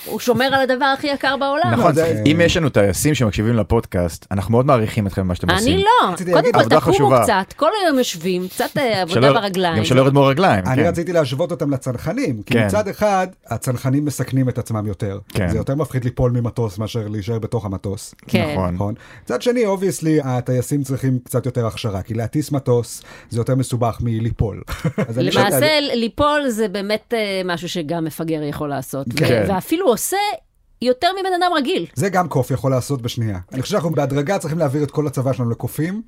הוא שומר על הדבר הכי יקר בעולם. נכון, אם יש לנו טייסים שמקשיבים לפודקאסט, אנחנו מאוד מעריכים אתכם במה שאתם עושים. אני לא, קודם כל תקומו. קצת, כל היום יושבים, קצת אה, עבודה ברגליים. גם שלא ירדמו רגליים, אני כן. רציתי להשוות אותם לצנחנים, כי כן. מצד אחד, הצנחנים מסכנים את עצמם יותר. כן. זה יותר מפחיד ליפול ממטוס מאשר להישאר בתוך המטוס. נכון. נכון. מצד שני, obviously, הטייסים צריכים קצת יותר הכשרה, כי להטיס מטוס זה יותר מסובך מליפול. למעשה, ליפול זה באמת אה, משהו שגם מפגר יכול לעשות, ו- כן. ואפילו עושה יותר מבן אדם רגיל. זה גם קוף יכול לעשות בשנייה. אני חושב שאנחנו בהדרגה צריכים להעביר את כל הצבא שלנו לקופים.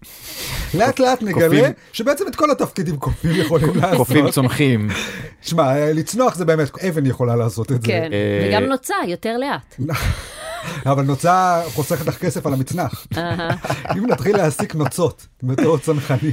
לאט לאט נגלה. שבעצם את כל התפקידים קופים יכולים לעשות. קופים צומחים. שמע, אה, לצנוח זה באמת, אבן יכולה לעשות את זה. כן, אה, וגם נוצה יותר לאט. אבל נוצה חוסכת לך כסף על המצנח. אם נתחיל להעסיק נוצות בתור צנחנים.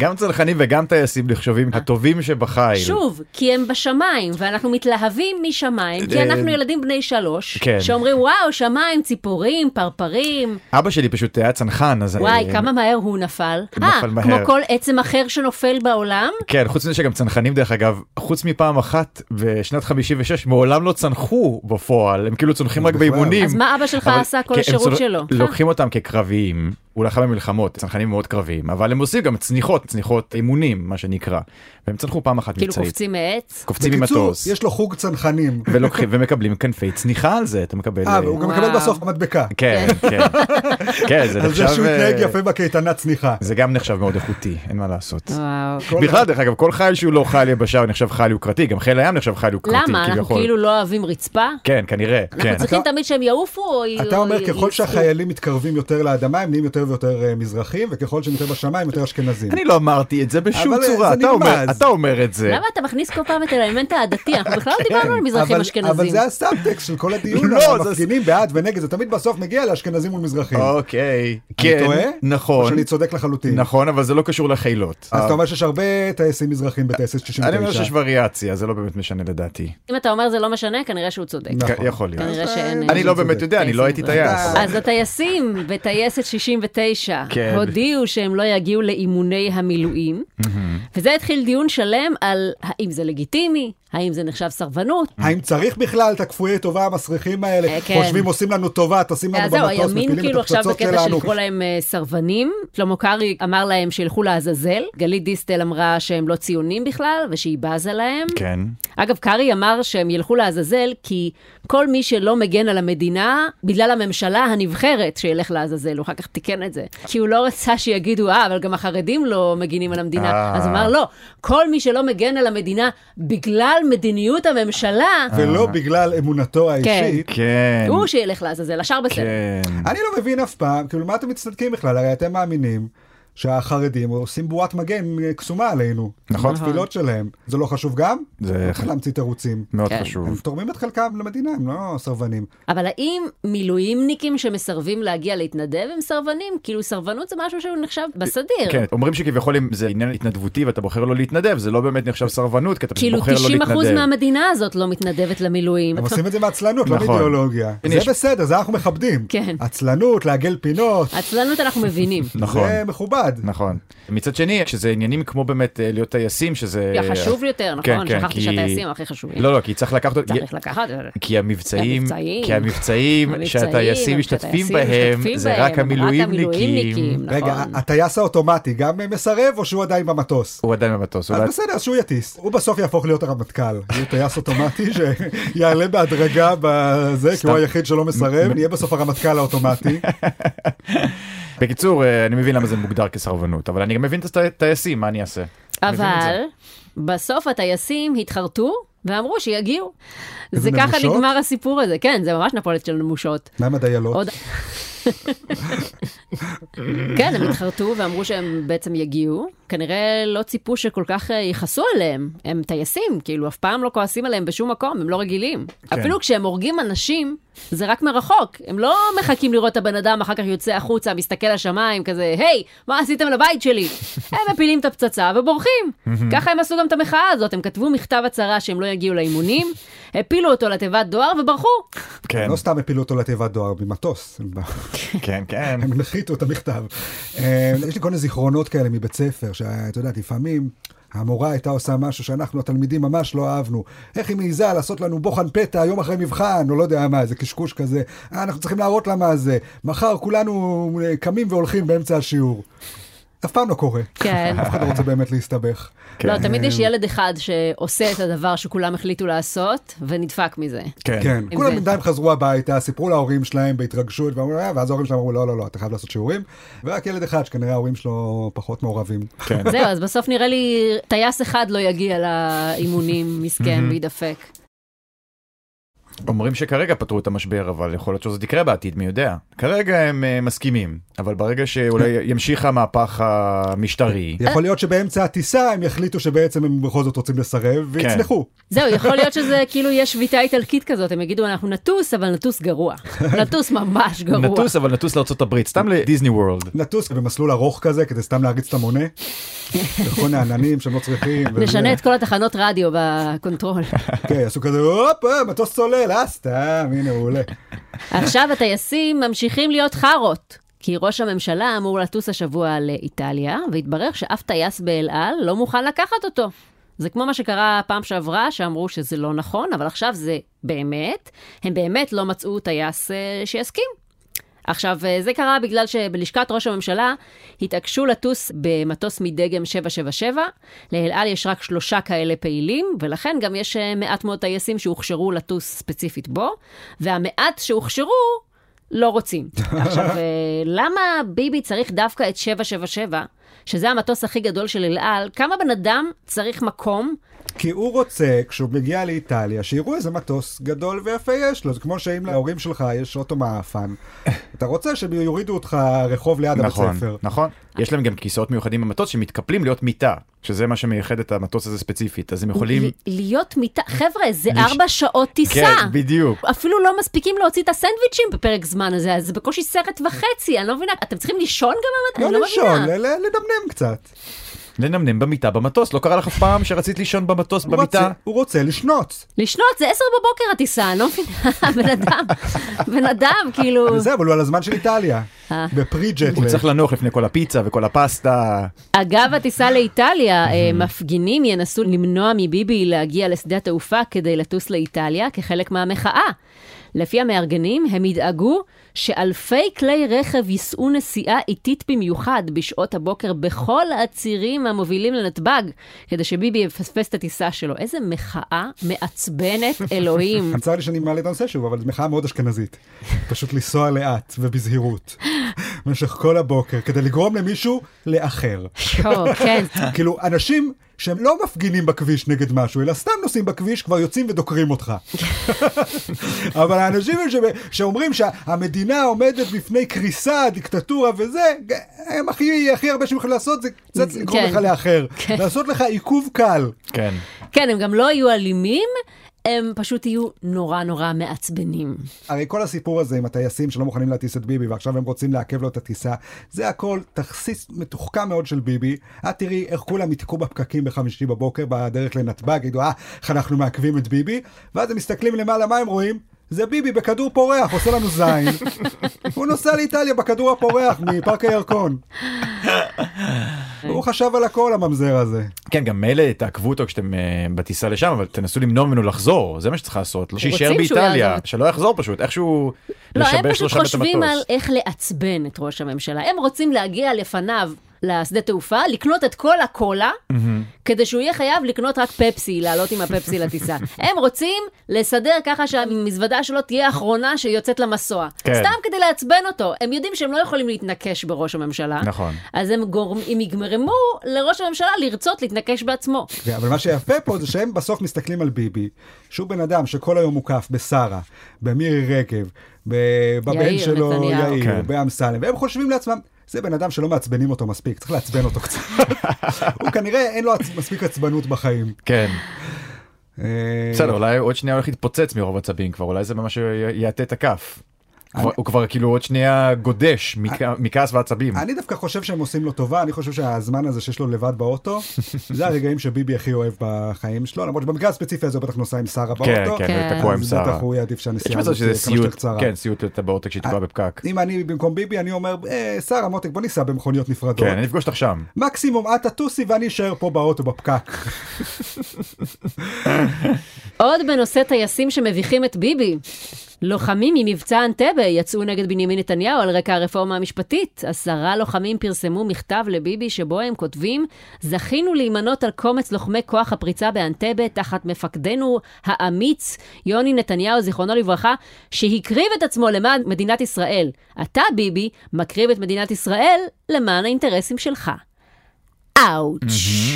גם צנחנים וגם טייסים נחשבים הטובים שבחיל. שוב, כי הם בשמיים, ואנחנו מתלהבים משמיים, כי אה, אנחנו ילדים בני שלוש, כן. שאומרים, וואו, שמיים, ציפורים, פרפרים. אבא שלי פשוט היה צנחן, אז... וואי, כמה מהר הוא נפל. הוא אה, נפל מהר. כמו כל עצם אחר שנופל בעולם? כן, חוץ מזה שגם צנחנים דרך אגב, חוץ מפעם אחת בשנת 56, מעולם לא צנחו בפועל, הם כאילו צונחים רק. באימונים. אז מה מה אבא שלך אבל- עשה כל הם השירות שלו? לוקחים אותם כקרביים, הוא לחם במלחמות, צנחנים מאוד קרביים, אבל הם עושים גם צניחות, צניחות אימונים, מה שנקרא. והם צנחו פעם אחת כאילו מבצעית. קופצים מעץ? קופצים ממטוס, יש לו חוג צנחנים. ולוקחים ומקבלים כנפי צניחה על זה, אתה מקבל... אה, אה, והוא גם. מקבל בסוף מדבקה. כן, כן. כן, זה על זה נחשב... שהוא התנהג אה, יפה בקייטנת צניחה. זה גם נחשב מאוד איכותי, אין מה לעשות. בכלל, דרך אגב, כל חייל שהוא לא חייל יבשה הוא נחשב חייל יוקרתי, גם חיל הים נחשב חייל יוקרתי, למה? אנחנו. כאילו לא אוהבים רצפה? כן, כנראה, כן. אנחנו צריכים אתה- תמיד שהם יעופו או אתה או אומר ככל? שהחיילים מתקרבים יותר לאדמה הם נהיים יותר ויותר מזרחים וככל שהם יותר בשמיים יותר אשכנזים. אני לא אמרתי את זה בשום אבל, צורה, זה אתה אומר- נרמז. אתה אומר את זה. למה אתה מכניס כל פעם את האלמנט העדתי? אנחנו בכלל לא דיברנו על מזרחים כן, אבל- אשכנזים. אבל זה הסאבטקסט של כל הדיון, לא, המפגינים בעד ונגד, זה תמיד בסוף מגיע לאשכנזים מול מזרחים. אוקיי, אני כן, טועה? או נכון, שאני צודק לחלוטין. נכון, אבל זה לא קשור לחילות. אז אה, אתה אומר שיש הרבה טייסים מזרחים בטייסת 69. אני אומר שיש וריאציה, זה לא באמת משנה לדעתי. אם אתה אומר זה לא משנה, כנראה שהוא צודק. נכון. יכול להיות. כנראה אז, שאין- אה, אני לא. באמת יודע, אני לא הייתי טייס. אה, אז הטייסים בטייסת 69 כן. הודיעו שהם לא יגיעו לאימוני המילואים, וזה התחיל דיון שלם על האם זה לגיטימי, האם זה נחשב סרבנות. האם צריך בכלל את הכפויי טובה המסריחים האלה? אה, כן. חושבים עושים לנו טובה, טסים לנו אז זהו, במטוס, הימין מפילים כאילו את עכשיו הפצצות בקטע של שלנו. לקרוא להם אה, סרבנים. שלמה קרעי אמר להם שילכו לעזאזל, גלית דיסטל אמרה שהם לא ציונים בכלל, ושהיא בזה להם. כן. אגב, קרעי אמר שהם ילכו לעזאזל כי כל מי שלא מגן על המדינה, בגלל הממשלה הנבחרת שילך לעזאזל, הוא אחר כך תיקן את זה. כי הוא לא רצה שיגידו, אה, אבל גם החרדים לא מגינים על המדינה. אה. אז הוא אמר, לא, כל מי שלא מגן על המדינה בגלל מדיניות הממשלה, ולא בגלל אמונתו האישית. כן. הוא שילך לעזאזל, השאר בסדר. כן. אני לא מבין אף פעם, כאילו, מה אתם מצטדקים בכלל? הרי אתם מאמינים שהחרדים עושים בועת מגן אה, קסומה עלינו. נכון. בתפילות שלהם. זה לא חשוב גם? זה לא צריך להמציא תירוצים. מאוד כן. הם חשוב. תורמים את חלקם למדינה, הם לא סרבנים. אבל האם מילואימניקים שמסרבים להגיע להתנדב הם סרבנים? כאילו סרבנות זה משהו שהוא נחשב בסדיר. כן, אומרים שכביכול אם זה עניין התנדבותי ואתה בוחר לא להתנדב, זה לא באמת נחשב סרבנות, כי אתה כאילו בוחר לא 90 אחוז להתנדב. מהמדינה הזאת לא מתנדבת למילואים. הם עושים את זה מעצלנות, לא נכון. מאידיאולוגיה. הנה, זה בסדר, זה אנחנו מכבדים. כן. עצלנות, לעגל פינות, עצלנות אנחנו מבינים. נכון. זה מכובד. נכון. מצד שני, כשזה עניינים כמו באמת אה, להיות טייסים, שזה... חשוב יותר, כן, נכון? כן, שכחתי כי- שהטייסים הכי חשובים. לא, לא, כי צריך לקחת... צריך לקחת. כי המבצעים. כי המבצעים שהטייסים משתתפים בהם, זה רק המילואימניקים. המילואימניקים. רגע, נכון. הטייס האוטומטי גם מסרב או שהוא עדיין במטוס? הוא עדיין במטוס, אז. בסדר, אז שהוא יטיס. הוא בסוף יהפוך להיות הרמטכ"ל. יהיה טייס אוטומטי שיעלה בהדרגה בזה, כי. הוא היחיד שלא מסרב, נהיה בסוף הרמטכ"ל האוטומטי. בקיצור, אה, אני מבין למה זה מוגדר כסרבנות, אבל אני גם מבין את הטייסים, מה אני אעשה? מבין את זה. אבל בסוף הטייסים התחרטו ואמרו שיגיעו. זה ככה נמושות? נגמר הסיפור הזה, כן, זה ממש נפולת של נמושות. מה עם הדיילות? עוד... כן, הם התחרטו ואמרו שהם בעצם יגיעו. כנראה לא ציפו שכל כך אה, יכעסו עליהם. הם טייסים, כאילו, אף פעם לא כועסים עליהם בשום מקום, הם לא רגילים. כן. אפילו כשהם הורגים אנשים, זה רק מרחוק. הם לא מחכים לראות את הבן אדם, אחר כך יוצא החוצה, מסתכל לשמיים, כזה, היי, מה עשיתם לבית שלי? הם מפילים את הפצצה ובורחים. ככה הם עשו גם את המחאה הזאת, הם כתבו מכתב הצהרה שהם לא יגיעו לאימונים, הפילו אותו לתיבת דואר וברחו. כן, לא סתם הפילו אותו לתיבת דואר, ממטוס. הם כן, כן. הם הנחיתו את המכתב. אה, יש לי כל מיני זיכרונות כאלה מבית ספר, שאתה יודע, לפעמים המורה הייתה עושה משהו שאנחנו התלמידים ממש לא אהבנו. איך היא מעיזה לעשות לנו בוחן פתע יום אחרי מבחן, או לא יודע מה, איזה קשקוש כזה. אה, אנחנו צריכים להראות לה מה זה. מחר כולנו אה, קמים והולכים באמצע השיעור. אף פעם לא קורה. כן. אף אחד לא רוצה באמת להסתבך. לא, תמיד יש ילד אחד שעושה את הדבר שכולם החליטו לעשות, ונדפק מזה. כן. כן, כולם. בינתיים חזרו הביתה, סיפרו להורים שלהם בהתרגשות, "אה", ואז ההורים שלהם אמרו, לא, לא, לא, אתה חייב לעשות שיעורים. ורק ילד אחד, שכנראה ההורים שלו פחות מעורבים. כן. זהו, אז בסוף נראה לי טייס אחד לא יגיע לאימונים, מסכן, וידפק. אומרים שכרגע פתרו את המשבר, אבל יכול להיות שזה יקרה בעתיד, מי יודע. כרגע הם אה, מסכימים, אבל ברגע שאולי ימשיך המהפך המשטרי, יכול להיות שבאמצע הטיסה הם יחליטו שבעצם הם בכל זאת רוצים לסרב, ויצנחו. זהו, יכול להיות שזה כאילו יהיה שביתה איטלקית כזאת, הם יגידו, אנחנו נטוס, אבל נטוס גרוע. נטוס ממש גרוע. נטוס, אבל נטוס לארה"ב, סתם לדיסני וורלד. נטוס במסלול ארוך כזה, כדי סתם להריץ את המונה. בכל מיני עננים שהם לא צריכים. נשנה את כל התחנות רדיו ב control. כן, יעשו כזה, הופ, אה, מטוס צולל, אה, סתם, הנה הוא עולה. עכשיו הטייסים ממשיכים להיות חארות. כי ראש הממשלה אמור לטוס השבוע לאיטליה, והתברר שאף טייס באל על לא מוכן לקחת אותו. זה כמו מה שקרה פעם שעברה, שאמרו שזה לא נכון, אבל עכשיו זה באמת, הם באמת לא מצאו טייס אה, שיסכים. עכשיו, אה, זה קרה בגלל שבלשכת ראש הממשלה התעקשו לטוס במטוס מדגם 777. לאל על יש רק שלושה כאלה פעילים, ולכן גם יש אה, מעט מאוד טייסים שהוכשרו לטוס ספציפית בו, והמעט שהוכשרו לא רוצים. עכשיו, אה, למה ביבי צריך דווקא את 777, שזה המטוס הכי גדול של אל על? כמה בן אדם צריך מקום כי הוא רוצה, כשהוא מגיע לאיטליה, שיראו איזה מטוס גדול ויפה יש לו. זה כמו שאם להורים שלך יש אוטו מעפן, אתה רוצה שהם יורידו אותך רחוב ליד הבית נכון, ספר. נכון. יש להם גם כיסאות מיוחדים במטוס שמתקפלים להיות מיטה, שזה מה שמייחד את המטוס הזה ספציפית, אז הם יכולים... להיות מיטה, חבר'ה, זה לש- ארבע שעות טיסה. כן, בדיוק. אפילו לא מספיקים להוציא את הסנדוויצ'ים בפרק זמן הזה, אז זה בקושי סרט וחצי, אני לא מבינה, אתם צריכים לישון גם? לא אני לא לישון, מבינה. ל- ל- לדמנם קצת. לנמנם במיטה במטוס, לא קרה לך אף פעם שרצית לישון במטוס הוא במיטה? רוצה- הוא רוצה לשנות. לשנות, זה עשר בבוקר הטיסה, אני לא מבינה, בן אדם, בן אדם, כאילו... וזה, אבל הוא על הזמן של איטליה. אה. בפרי-ג'ט. הוא צריך לנוח לפני כל הפיצה וכל הפסטה. אגב הטיסה לאיטליה, אה, מפגינים ינסו למנוע מביבי להגיע לשדה התעופה כדי לטוס לאיטליה כחלק מהמחאה. לפי המארגנים, הם ידאגו שאלפי כלי רכב יישאו נסיעה איטית במיוחד בשעות הבוקר בכל הצירים המובילים לנתב"ג, כדי שביבי יפספס את הטיסה שלו. איזה מחאה מעצבנת, אלוהים. צר לי שאני מעלה את הנושא שוב, אבל זו מחאה מאוד אשכנזית. פשוט לנסוע לאט ובזהירות. במשך כל הבוקר, כדי לגרום למישהו לאחר. כן. כאילו, אנשים שהם לא מפגינים בכביש נגד משהו, אלא סתם נוסעים בכביש, כבר יוצאים ודוקרים אותך. אבל האנשים ש... שאומרים שהמדינה עומדת בפני קריסה, דיקטטורה וזה, הם הכי, הכי הרבה שהם יכולים לעשות זה קצת לגרום כן. לך לאחר. כן. לעשות לך עיכוב קל. כן. כן, הם גם לא יהיו אלימים, הם פשוט יהיו נורא נורא מעצבנים. הרי כל הסיפור הזה עם הטייסים שלא מוכנים להטיס את ביבי ועכשיו הם רוצים לעכב לו את הטיסה, זה הכל תכסיס מתוחכם מאוד של ביבי. את תראי איך כולם יתקעו בפקקים בחמישי בבוקר בדרך לנתב"ג, יגידו אה, איך אנחנו מעכבים את ביבי, ואז הם מסתכלים למעלה, מה הם רואים? זה ביבי בכדור פורח, עושה לנו זין. הוא נוסע לאיטליה בכדור הפורח מפארק הירקון. הוא חשב על הכל הממזר הזה. כן, גם מילא תעקבו אותו כשאתם אה, בטיסה לשם, אבל תנסו למנוע ממנו לחזור, זה מה שצריך לעשות. לא שיישאר באיטליה. שלא יחזור פשוט, איכשהו לא, הם לשבש לו פשוט שם את חושבים על המטוס. איך לעצבן את ראש הממשלה. הם רוצים להגיע לפניו לשדה תעופה, לקנות את כל הקולה, כדי שהוא יהיה חייב לקנות רק פפסי, לעלות עם הפפסי לטיסה. הם רוצים לסדר ככה שהמזוודה שלו תהיה האחרונה שיוצאת למסוע. כן. סתם כדי לעצבן אותו. הם יודעים שהם לא יכולים להתנקש בראש הממשלה. נכון. אז הם, גורם, הם יגמרמו לראש הממשלה לרצות להתנקש בעצמו. כן, אבל מה שיפה פה זה שהם בסוף מסתכלים על ביבי, שהוא בן אדם שכל היום מוקף בשרה, במירי רגב, בבן יאיר שלו נתניהו. יאיר, כן. באמסלם, והם חושבים לעצמם, זה בן אדם שלא מעצבנים אותו מספיק, צריך לעצבן אותו קצת. הוא כנראה אין לו מספיק עצבנות בחיים. כן. אה, בסדר, אולי עוד שנייה הולך להתפוצץ מרוב עצבים כבר, אולי זה ממש יעטה את הכף. הוא כבר כאילו עוד שנייה גודש מכ- מכעס ועצבים. אני דווקא חושב שהם עושים לו טובה, אני חושב שהזמן הזה שיש לו לבד באוטו, זה הרגעים שביבי הכי אוהב בחיים שלו, למרות שבמקרה הספציפי הזה הוא בטח נוסע עם שרה כן, באוטו. כן, כן. תקוע עם אז שרה. בטח הוא יעדיף שהנסיעה הזאת תהיה שזה כמה שיותר קצרה. כן, סיוט אתה באוטו כשהיא תקועה בפקק. אם אני במקום ביבי, אני אומר, אה, שרה, מותק, בוא ניסע במכוניות נפרדות. כן, אני אפגוש אותך שם. מקסימום את תטוסי ואני אשאר פה באוטו בפקק. עוד בנושא טייסים שמביכים את ביבי. לוחמים ממבצע אנטבה יצאו נגד בנימין נתניהו על רקע הרפורמה המשפטית. עשרה לוחמים פרסמו מכתב לביבי שבו הם כותבים, זכינו להימנות על קומץ לוחמי כוח הפריצה באנטבה תחת מפקדנו האמיץ, יוני נתניהו, זיכרונו לברכה, שהקריב את עצמו למען מדינת ישראל. אתה, ביבי, מקריב את מדינת ישראל למען האינטרסים שלך. אאוץ'.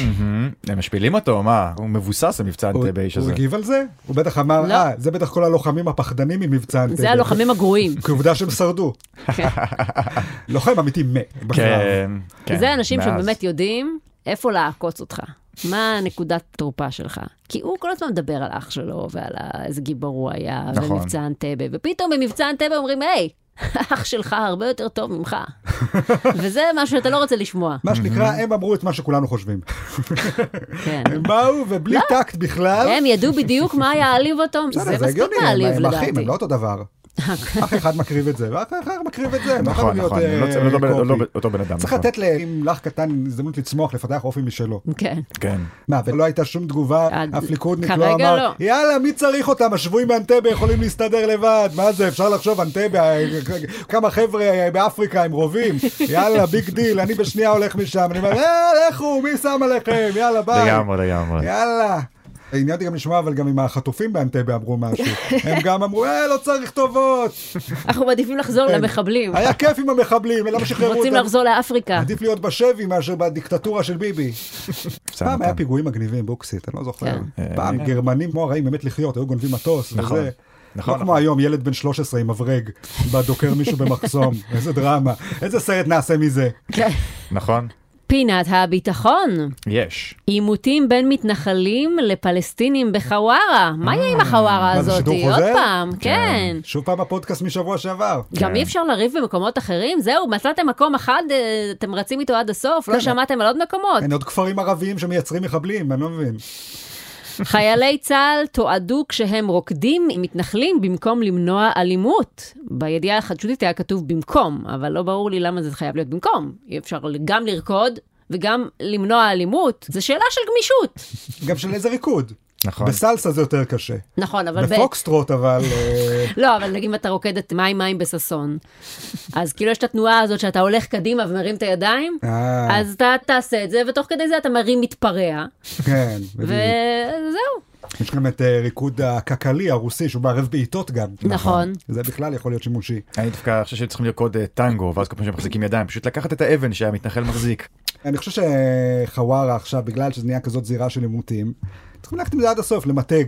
מהמם. הם משפילים אותו, מה? הוא מבוסס המבצע הוא אנטבה הוא הזה. הגיב על זה? הוא בטח אמר, לא. אה, זה בטח כל הלוחמים הפחדנים ממבצע אנטבה. זה הלוחמים הגרועים. כי עובדה שהם שרדו. לוחם אמיתי מת. כן, כן. זה אנשים. שבאמת יודעים איפה לעקוץ אותך. מה נקודת תורפה שלך? כי הוא כל הזמן מדבר על אח שלו ועל איזה גיבור הוא היה, נכון. ומבצע אנטבה, ופתאום במבצע אנטבה אומרים, היי, אח שלך הרבה יותר טוב ממך. וזה משהו שאתה לא רוצה לשמוע. מה שנקרא, הם אמרו את מה שכולנו חושבים. כן. הם באו ובלי טקט בכלל. הם ידעו בדיוק מה יעליב אותו, זה מספיק מעליב הם אחים, לדעתי. הם לא אותו דבר. אח אחד מקריב את זה, ואח אחר מקריב את זה. לא נכון, נכון, אה, לא צ- לא לא. בן- אותו בן אדם. צריך נכון. לתת לעמלק קטן הזדמנות לצמוח, לפתח אופי משלו. כן. כן. מה, ולא הייתה שום תגובה, אף ליכודניק לא אמר, לא. יאללה, מי צריך אותם? השבויים מאנטבה יכולים להסתדר לבד. מה זה, אפשר לחשוב, אנטבה, כמה חבר'ה באפריקה עם רובים. יאללה, big deal, אני בשנייה הולך משם. אני אומר, אה, לכו, מי שם עליכם? יאללה, ביי. לגמרי, לגמרי. יאללה. עניין אותי גם לשמוע, אבל גם עם החטופים באנטבה אמרו משהו. הם גם אמרו, אה, לא צריך טובות. אנחנו מעדיפים לחזור כן. למחבלים. היה כיף עם המחבלים, למה שחררו רוצים אותם? לחזור לאפריקה. עדיף להיות בשבי מאשר בדיקטטורה של ביבי. פעם. היה פיגועים מגניבים בוקסית, אני לא זוכר. כן. פעם אה. גרמנים כמו הרעים באמת לחיות, היו גונבים מטוס נכון. וזה. נכון, לא כמו נכון. היום ילד בן 13 עם מברג, בא דוקר מישהו במחסום, איזה דרמה, איזה סרט נעשה מזה. כן. נכון? פינת הביטחון. יש. עימותים בין מתנחלים לפלסטינים בחווארה. מה יהיה עם החווארה מה זה, הזאת? עוד? פעם, כן. שוב פעם הפודקאסט משבוע שעבר. גם כן. אי אפשר לריב במקומות אחרים? זהו, מצאתם מקום אחד, אה, אתם רצים איתו עד הסוף? לא כן. שמעתם על עוד מקומות? אין עוד כפרים ערביים שמייצרים מחבלים, אני לא מבין. חיילי צה"ל תועדו כשהם רוקדים עם מתנחלים במקום למנוע אלימות. בידיעה החדשותית היה כתוב במקום, אבל לא ברור לי למה זה חייב להיות במקום. אי אפשר גם לרקוד וגם למנוע אלימות. זו שאלה של גמישות. גם של איזה ריקוד. נכון. בסלסה זה יותר קשה. נכון, אבל... ב- בפוקסטרוט אבל... אה, לא, אבל נגיד אם אתה רוקד את מים מים בששון, אז כאילו יש את התנועה הזאת שאתה הולך קדימה ומרים את הידיים, אה, אז אתה תעשה את זה, ותוך כדי זה אתה מרים מתפרע, כן, בדיוק. וזהו. יש גם את אה, ריקוד הקקלי הרוסי שהוא מערב בעיטות גם. נכון. זה בכלל יכול להיות שימושי. אני דווקא חושב שצריכים לרקוד אה, טנגו, ואז כל פעם שהם מחזיקים ידיים, פשוט לקחת את האבן שהמתנחל מחזיק. אני חושב שחווארה עכשיו, בגלל שזה נהיה כזאת זירה של עימותים, צריכים ללכת עם זה עד הסוף, למתג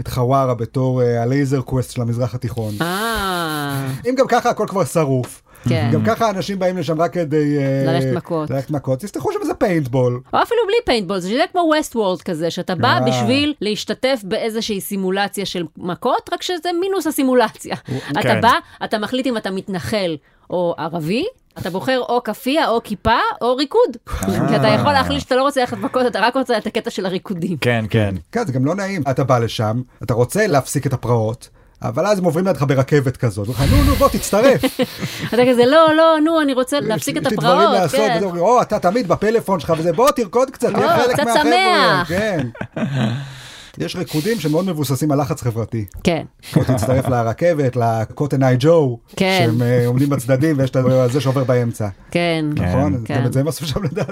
את חווארה בתור אה, הלייזר קווסט של המזרח התיכון. אה, אם גם ככה הכל כבר שרוף, כן. גם ככה אנשים באים לשם רק כדי... אה, ללכת מכות. ללכת מכות, תפתחו שם איזה פיינטבול. או אפילו בלי פיינטבול, זה שזה כמו ווסטוורלד כזה, שאתה בא אה. בשביל להשתתף באיזושהי סימולציה של מכות, רק שזה מינוס הסימולציה. אתה כן. בא, אתה מחליט אם אתה מתנחל או ערבי, אתה בוחר או כאפיה או כיפה או ריקוד. כי אתה יכול להחליט שאתה לא רוצה ללכת מכות, אתה רק רוצה את הקטע של הריקודים. כן, כן. כן, זה גם לא נעים. אתה בא לשם, אתה רוצה להפסיק את הפרעות, אבל אז הם עוברים לידך ברכבת כזאת. ואומרים לך, נו, נו, בוא, תצטרף. אתה כזה, לא, לא, נו, אני רוצה להפסיק את יש לי דברים הפרעות. לעשות, כן. אומרים, או, אתה תמיד בפלאפון שלך וזה, בוא, תרקוד קצת, תהיה או, חלק קצת מהחבר'ה. שמח. כן. יש ריקודים שמאוד מבוססים על לחץ חברתי. כן, בוא תצטרף לרכבת, ל Cotton Eye Joe, כן. שהם אה, עומדים בצדדים ויש את זה שעובר באמצע. כן. נכון? אז כן. גם את זה הם עשו שם לדעתי.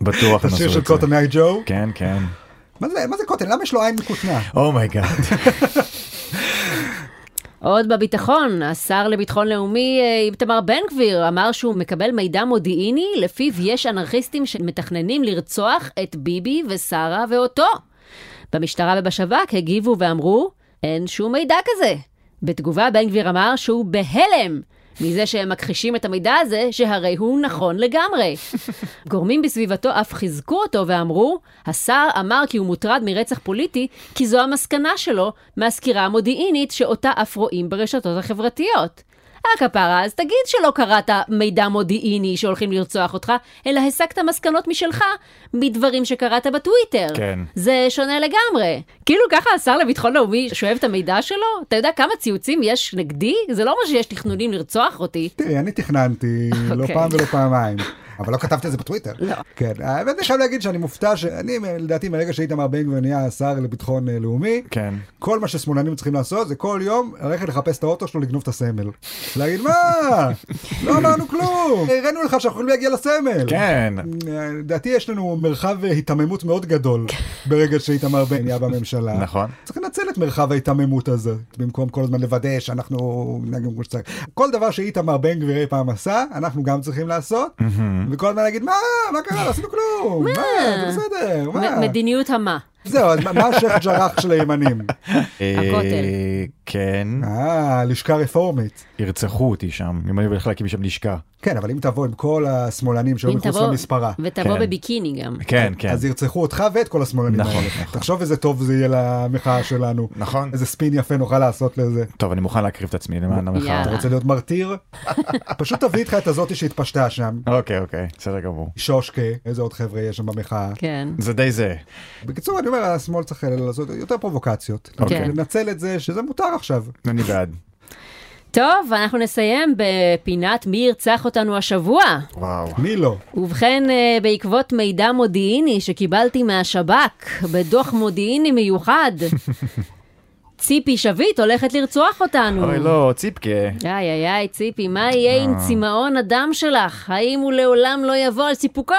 בטוח הם את השיר עשו של את זה. Cotton Eye Joe. כן, כן. מה זה מה זה cotton? למה יש לו עין מכותנה? Oh my God. עוד בביטחון, השר לביטחון לאומי אה, איתמר בן גביר אמר שהוא מקבל מידע מודיעיני לפיו יש אנרכיסטים שמתכננים לרצוח את ביבי ושרה ואותו. במשטרה ובשב"כ הגיבו ואמרו, אין שום מידע כזה. בתגובה בן גביר אמר שהוא בהלם מזה שהם מכחישים את המידע הזה, שהרי הוא נכון לגמרי. גורמים בסביבתו אף חיזקו אותו ואמרו, השר אמר כי הוא מוטרד מרצח פוליטי, כי זו המסקנה שלו מהסקירה המודיעינית שאותה אף רואים ברשתות החברתיות. הכפרה, אז תגיד שלא קראת מידע מודיעיני שהולכים לרצוח אותך, אלא הסקת מסקנות משלך מדברים שקראת בטוויטר. כן. זה שונה לגמרי. כאילו ככה השר לביטחון לאומי שואב את המידע שלו? אתה יודע כמה ציוצים יש נגדי? זה לא אומר שיש תכנונים לרצוח אותי. תראי, אני תכננתי לא אוקיי. פעם ולא פעמיים. אבל לא כתבתי את זה בטוויטר. לא. כן, האמת אני חייב להגיד שאני מופתע שאני, לדעתי, מרגע שאיתמר בן גביר נהיה השר לביטחון אה, לאומי, כן. כל מה ששמאלנים צריכים לעשות זה כל יום ללכת לחפש את האוטו שלו לגנוב את הסמל. להגיד מה? לא אמרנו כלום, הראינו לך שאנחנו יכולים להגיע לסמל. כן. אה, לדעתי יש לנו מרחב אה, היתממות מאוד גדול ברגע שאיתמר בן נהיה בממשלה. נכון. צריך לנצל את מרחב ההיתממות הזה, במקום כל הזמן לוודא שאנחנו נגיד כמו שצריך. כל דבר שאיתמר בן גביר אי פעם עשה, אנחנו גם צריכים לעשות, וכל הזמן להגיד, מה, מה קרה, לא עשינו כלום, מה, זה בסדר, מה. מדיניות המה. זהו, אז מה- השייח' ג'ראח של הימנים? הכותל. אה, כן. אה, לשכה רפורמית. ירצחו אותי שם, אם אני הולך להקים שם לשכה. כן, אבל אם תבוא עם כל השמאלנים שהיו מחוץ למספרה, ותבוא כן. בביקיני גם. כן, כן. אז ירצחו אותך ואת כל השמאלנים נכון, האלה. נכון. תחשוב איזה טוב זה יהיה למחאה שלנו. נכון. איזה ספין יפה נוכל לעשות לזה. טוב, אני מוכן להקריב את עצמי למען המחאה. אתה רוצה להיות מרטיר? פשוט תביא איתך את הזאתי שהתפשטה שם. אוקיי, אוקיי, בסדר גמור. שושקה, איזה עוד חבר'ה יש שם במחאה. כן. זה די זה. בקיצור, אני אומר, השמאל צריך לעשות יותר פרובוקציות. אוקיי. לנצל את זה שזה מותר עכשיו. אני בעד. טוב, אנחנו נסיים בפינת מי ירצח אותנו השבוע. וואו. מי לא? ובכן, אה, בעקבות מידע מודיעיני שקיבלתי מהשב"כ בדוח מודיעיני מיוחד, ציפי שביט הולכת לרצוח אותנו. אוי לא, ציפקה. איי איי איי, ציפי, מה יהיה עם צמאון הדם שלך? האם הוא לעולם לא יבוא על סיפוקו?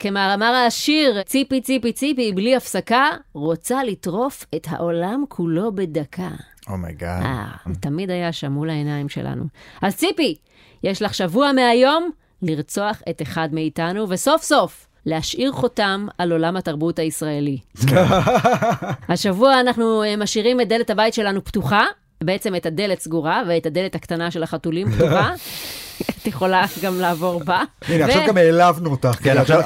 כמאמר השיר, ציפי ציפי ציפי, בלי הפסקה, רוצה לטרוף את העולם כולו בדקה. Oh my God. אה, הוא תמיד היה שם מול העיניים שלנו. אז ציפי, יש לך שבוע מהיום לרצוח את אחד מאיתנו, וסוף סוף להשאיר חותם על עולם התרבות הישראלי. השבוע אנחנו אה, משאירים את דלת הבית שלנו פתוחה, בעצם את הדלת סגורה, ואת הדלת הקטנה של החתולים פתוחה. את יכולה גם לעבור בה. הנה, עכשיו גם העלבנו אותך. כן, עכשיו-.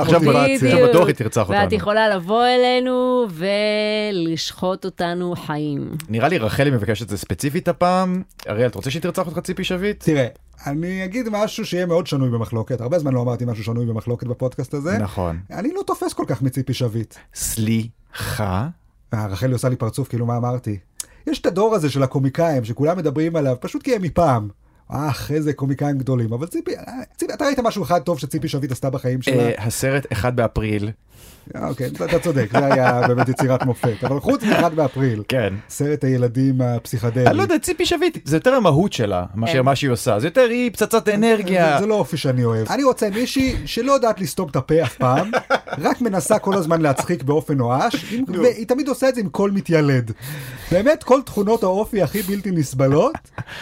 בדיוק. בטוח היא תרצח אותנו. ואת יכולה לבוא אלינו ולשחוט אותנו חיים. נראה לי רחלי מבקשת את זה ספציפית הפעם. אריאל, אתה רוצה שהיא תרצח אותך ציפי שביט? תראה, אני אגיד משהו שיהיה מאוד שנוי במחלוקת. הרבה זמן לא אמרתי משהו שנוי במחלוקת בפודקאסט הזה. נכון. אני לא תופס כל כך מציפי שביט. סליחה? אה, רחלי עושה לי פרצוף, כאילו מה אמרתי? יש את הדור הזה של הקומיקאים שכולם מדברים עליו, פשוט כי הם מפעם. אך, איזה קומיקאים גדולים. אבל ציפי, אה, ציפי, אתה ראית משהו אחד טוב שציפי שביט עשתה בחיים שלה? אה, הסרט 1 באפריל. אה, אוקיי, אתה- צודק, זה היה באמת יצירת מופת. אבל חוץ מ-1 באפריל, כן. סרט הילדים הפסיכדלי. אני לא יודע, ציפי שביט, זה יותר המהות שלה, מאשר כן. מה שהיא עושה. זה יותר היא פצצת אנרגיה. זה לא אופי שאני אוהב. אני רוצה מישהי שלא יודעת לסתום את הפה אף פעם, רק מנסה כל הזמן להצחיק באופן נואש, והיא תמיד עושה את זה עם קול מתיילד. באמת, כל תכונות האופי הכי בלתי נסבלות,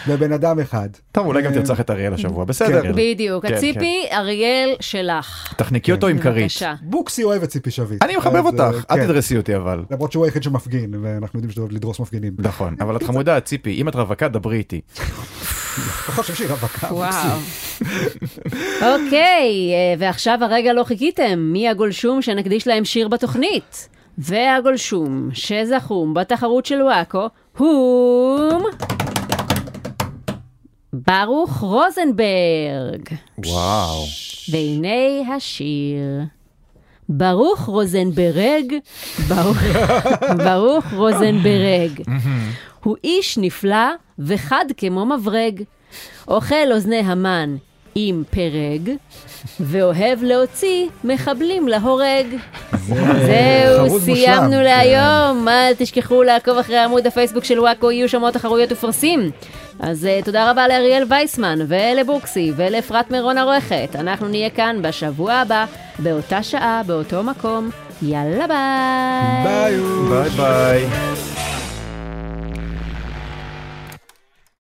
בבן אדם אחד. טוב, אולי גם אה, תרצח את אריאל השבוע, בסדר. כן. בדיוק, כן, הציפי אריאל שלך. תחנקי אותו עם כרית. בוקסי אוהב את ציפי שביט. אני מחבב אז, אותך, אה, אל כן. תדרסי אותי אבל. למרות שהוא היחיד שמפגין, ואנחנו יודעים שאתה אוהב לדרוס מפגינים. נכון, אבל את חמודה, ציפי, אם את רווקה, דברי איתי. אתה חושב שהיא רווקה? וואו. אוקיי, אה, ועכשיו הרגע לא חיכיתם, מי הגולשום שנקדיש להם שיר בתוכנית? והגולשום שזכום בתחרות של וואקו הוא... ברוך רוזנברג. וואו. והנה השיר. ברוך רוזנברג, ברוך, ברוך רוזנברג. הוא איש נפלא וחד כמו מברג. אוכל אוזני המן עם פרג, ואוהב להוציא מחבלים להורג. זהו, סיימנו מושלם. להיום. אל תשכחו לעקוב אחרי עמוד הפייסבוק של וואקו, יהיו שם עוד תחרויות ופרסים. אז אה, תודה רבה לאריאל וייסמן ולבוקסי ולאפרת מירון העורכת. אנחנו נהיה כאן בשבוע הבא, באותה שעה, באותו מקום. יאללה ביי. ביי. ביי ביי.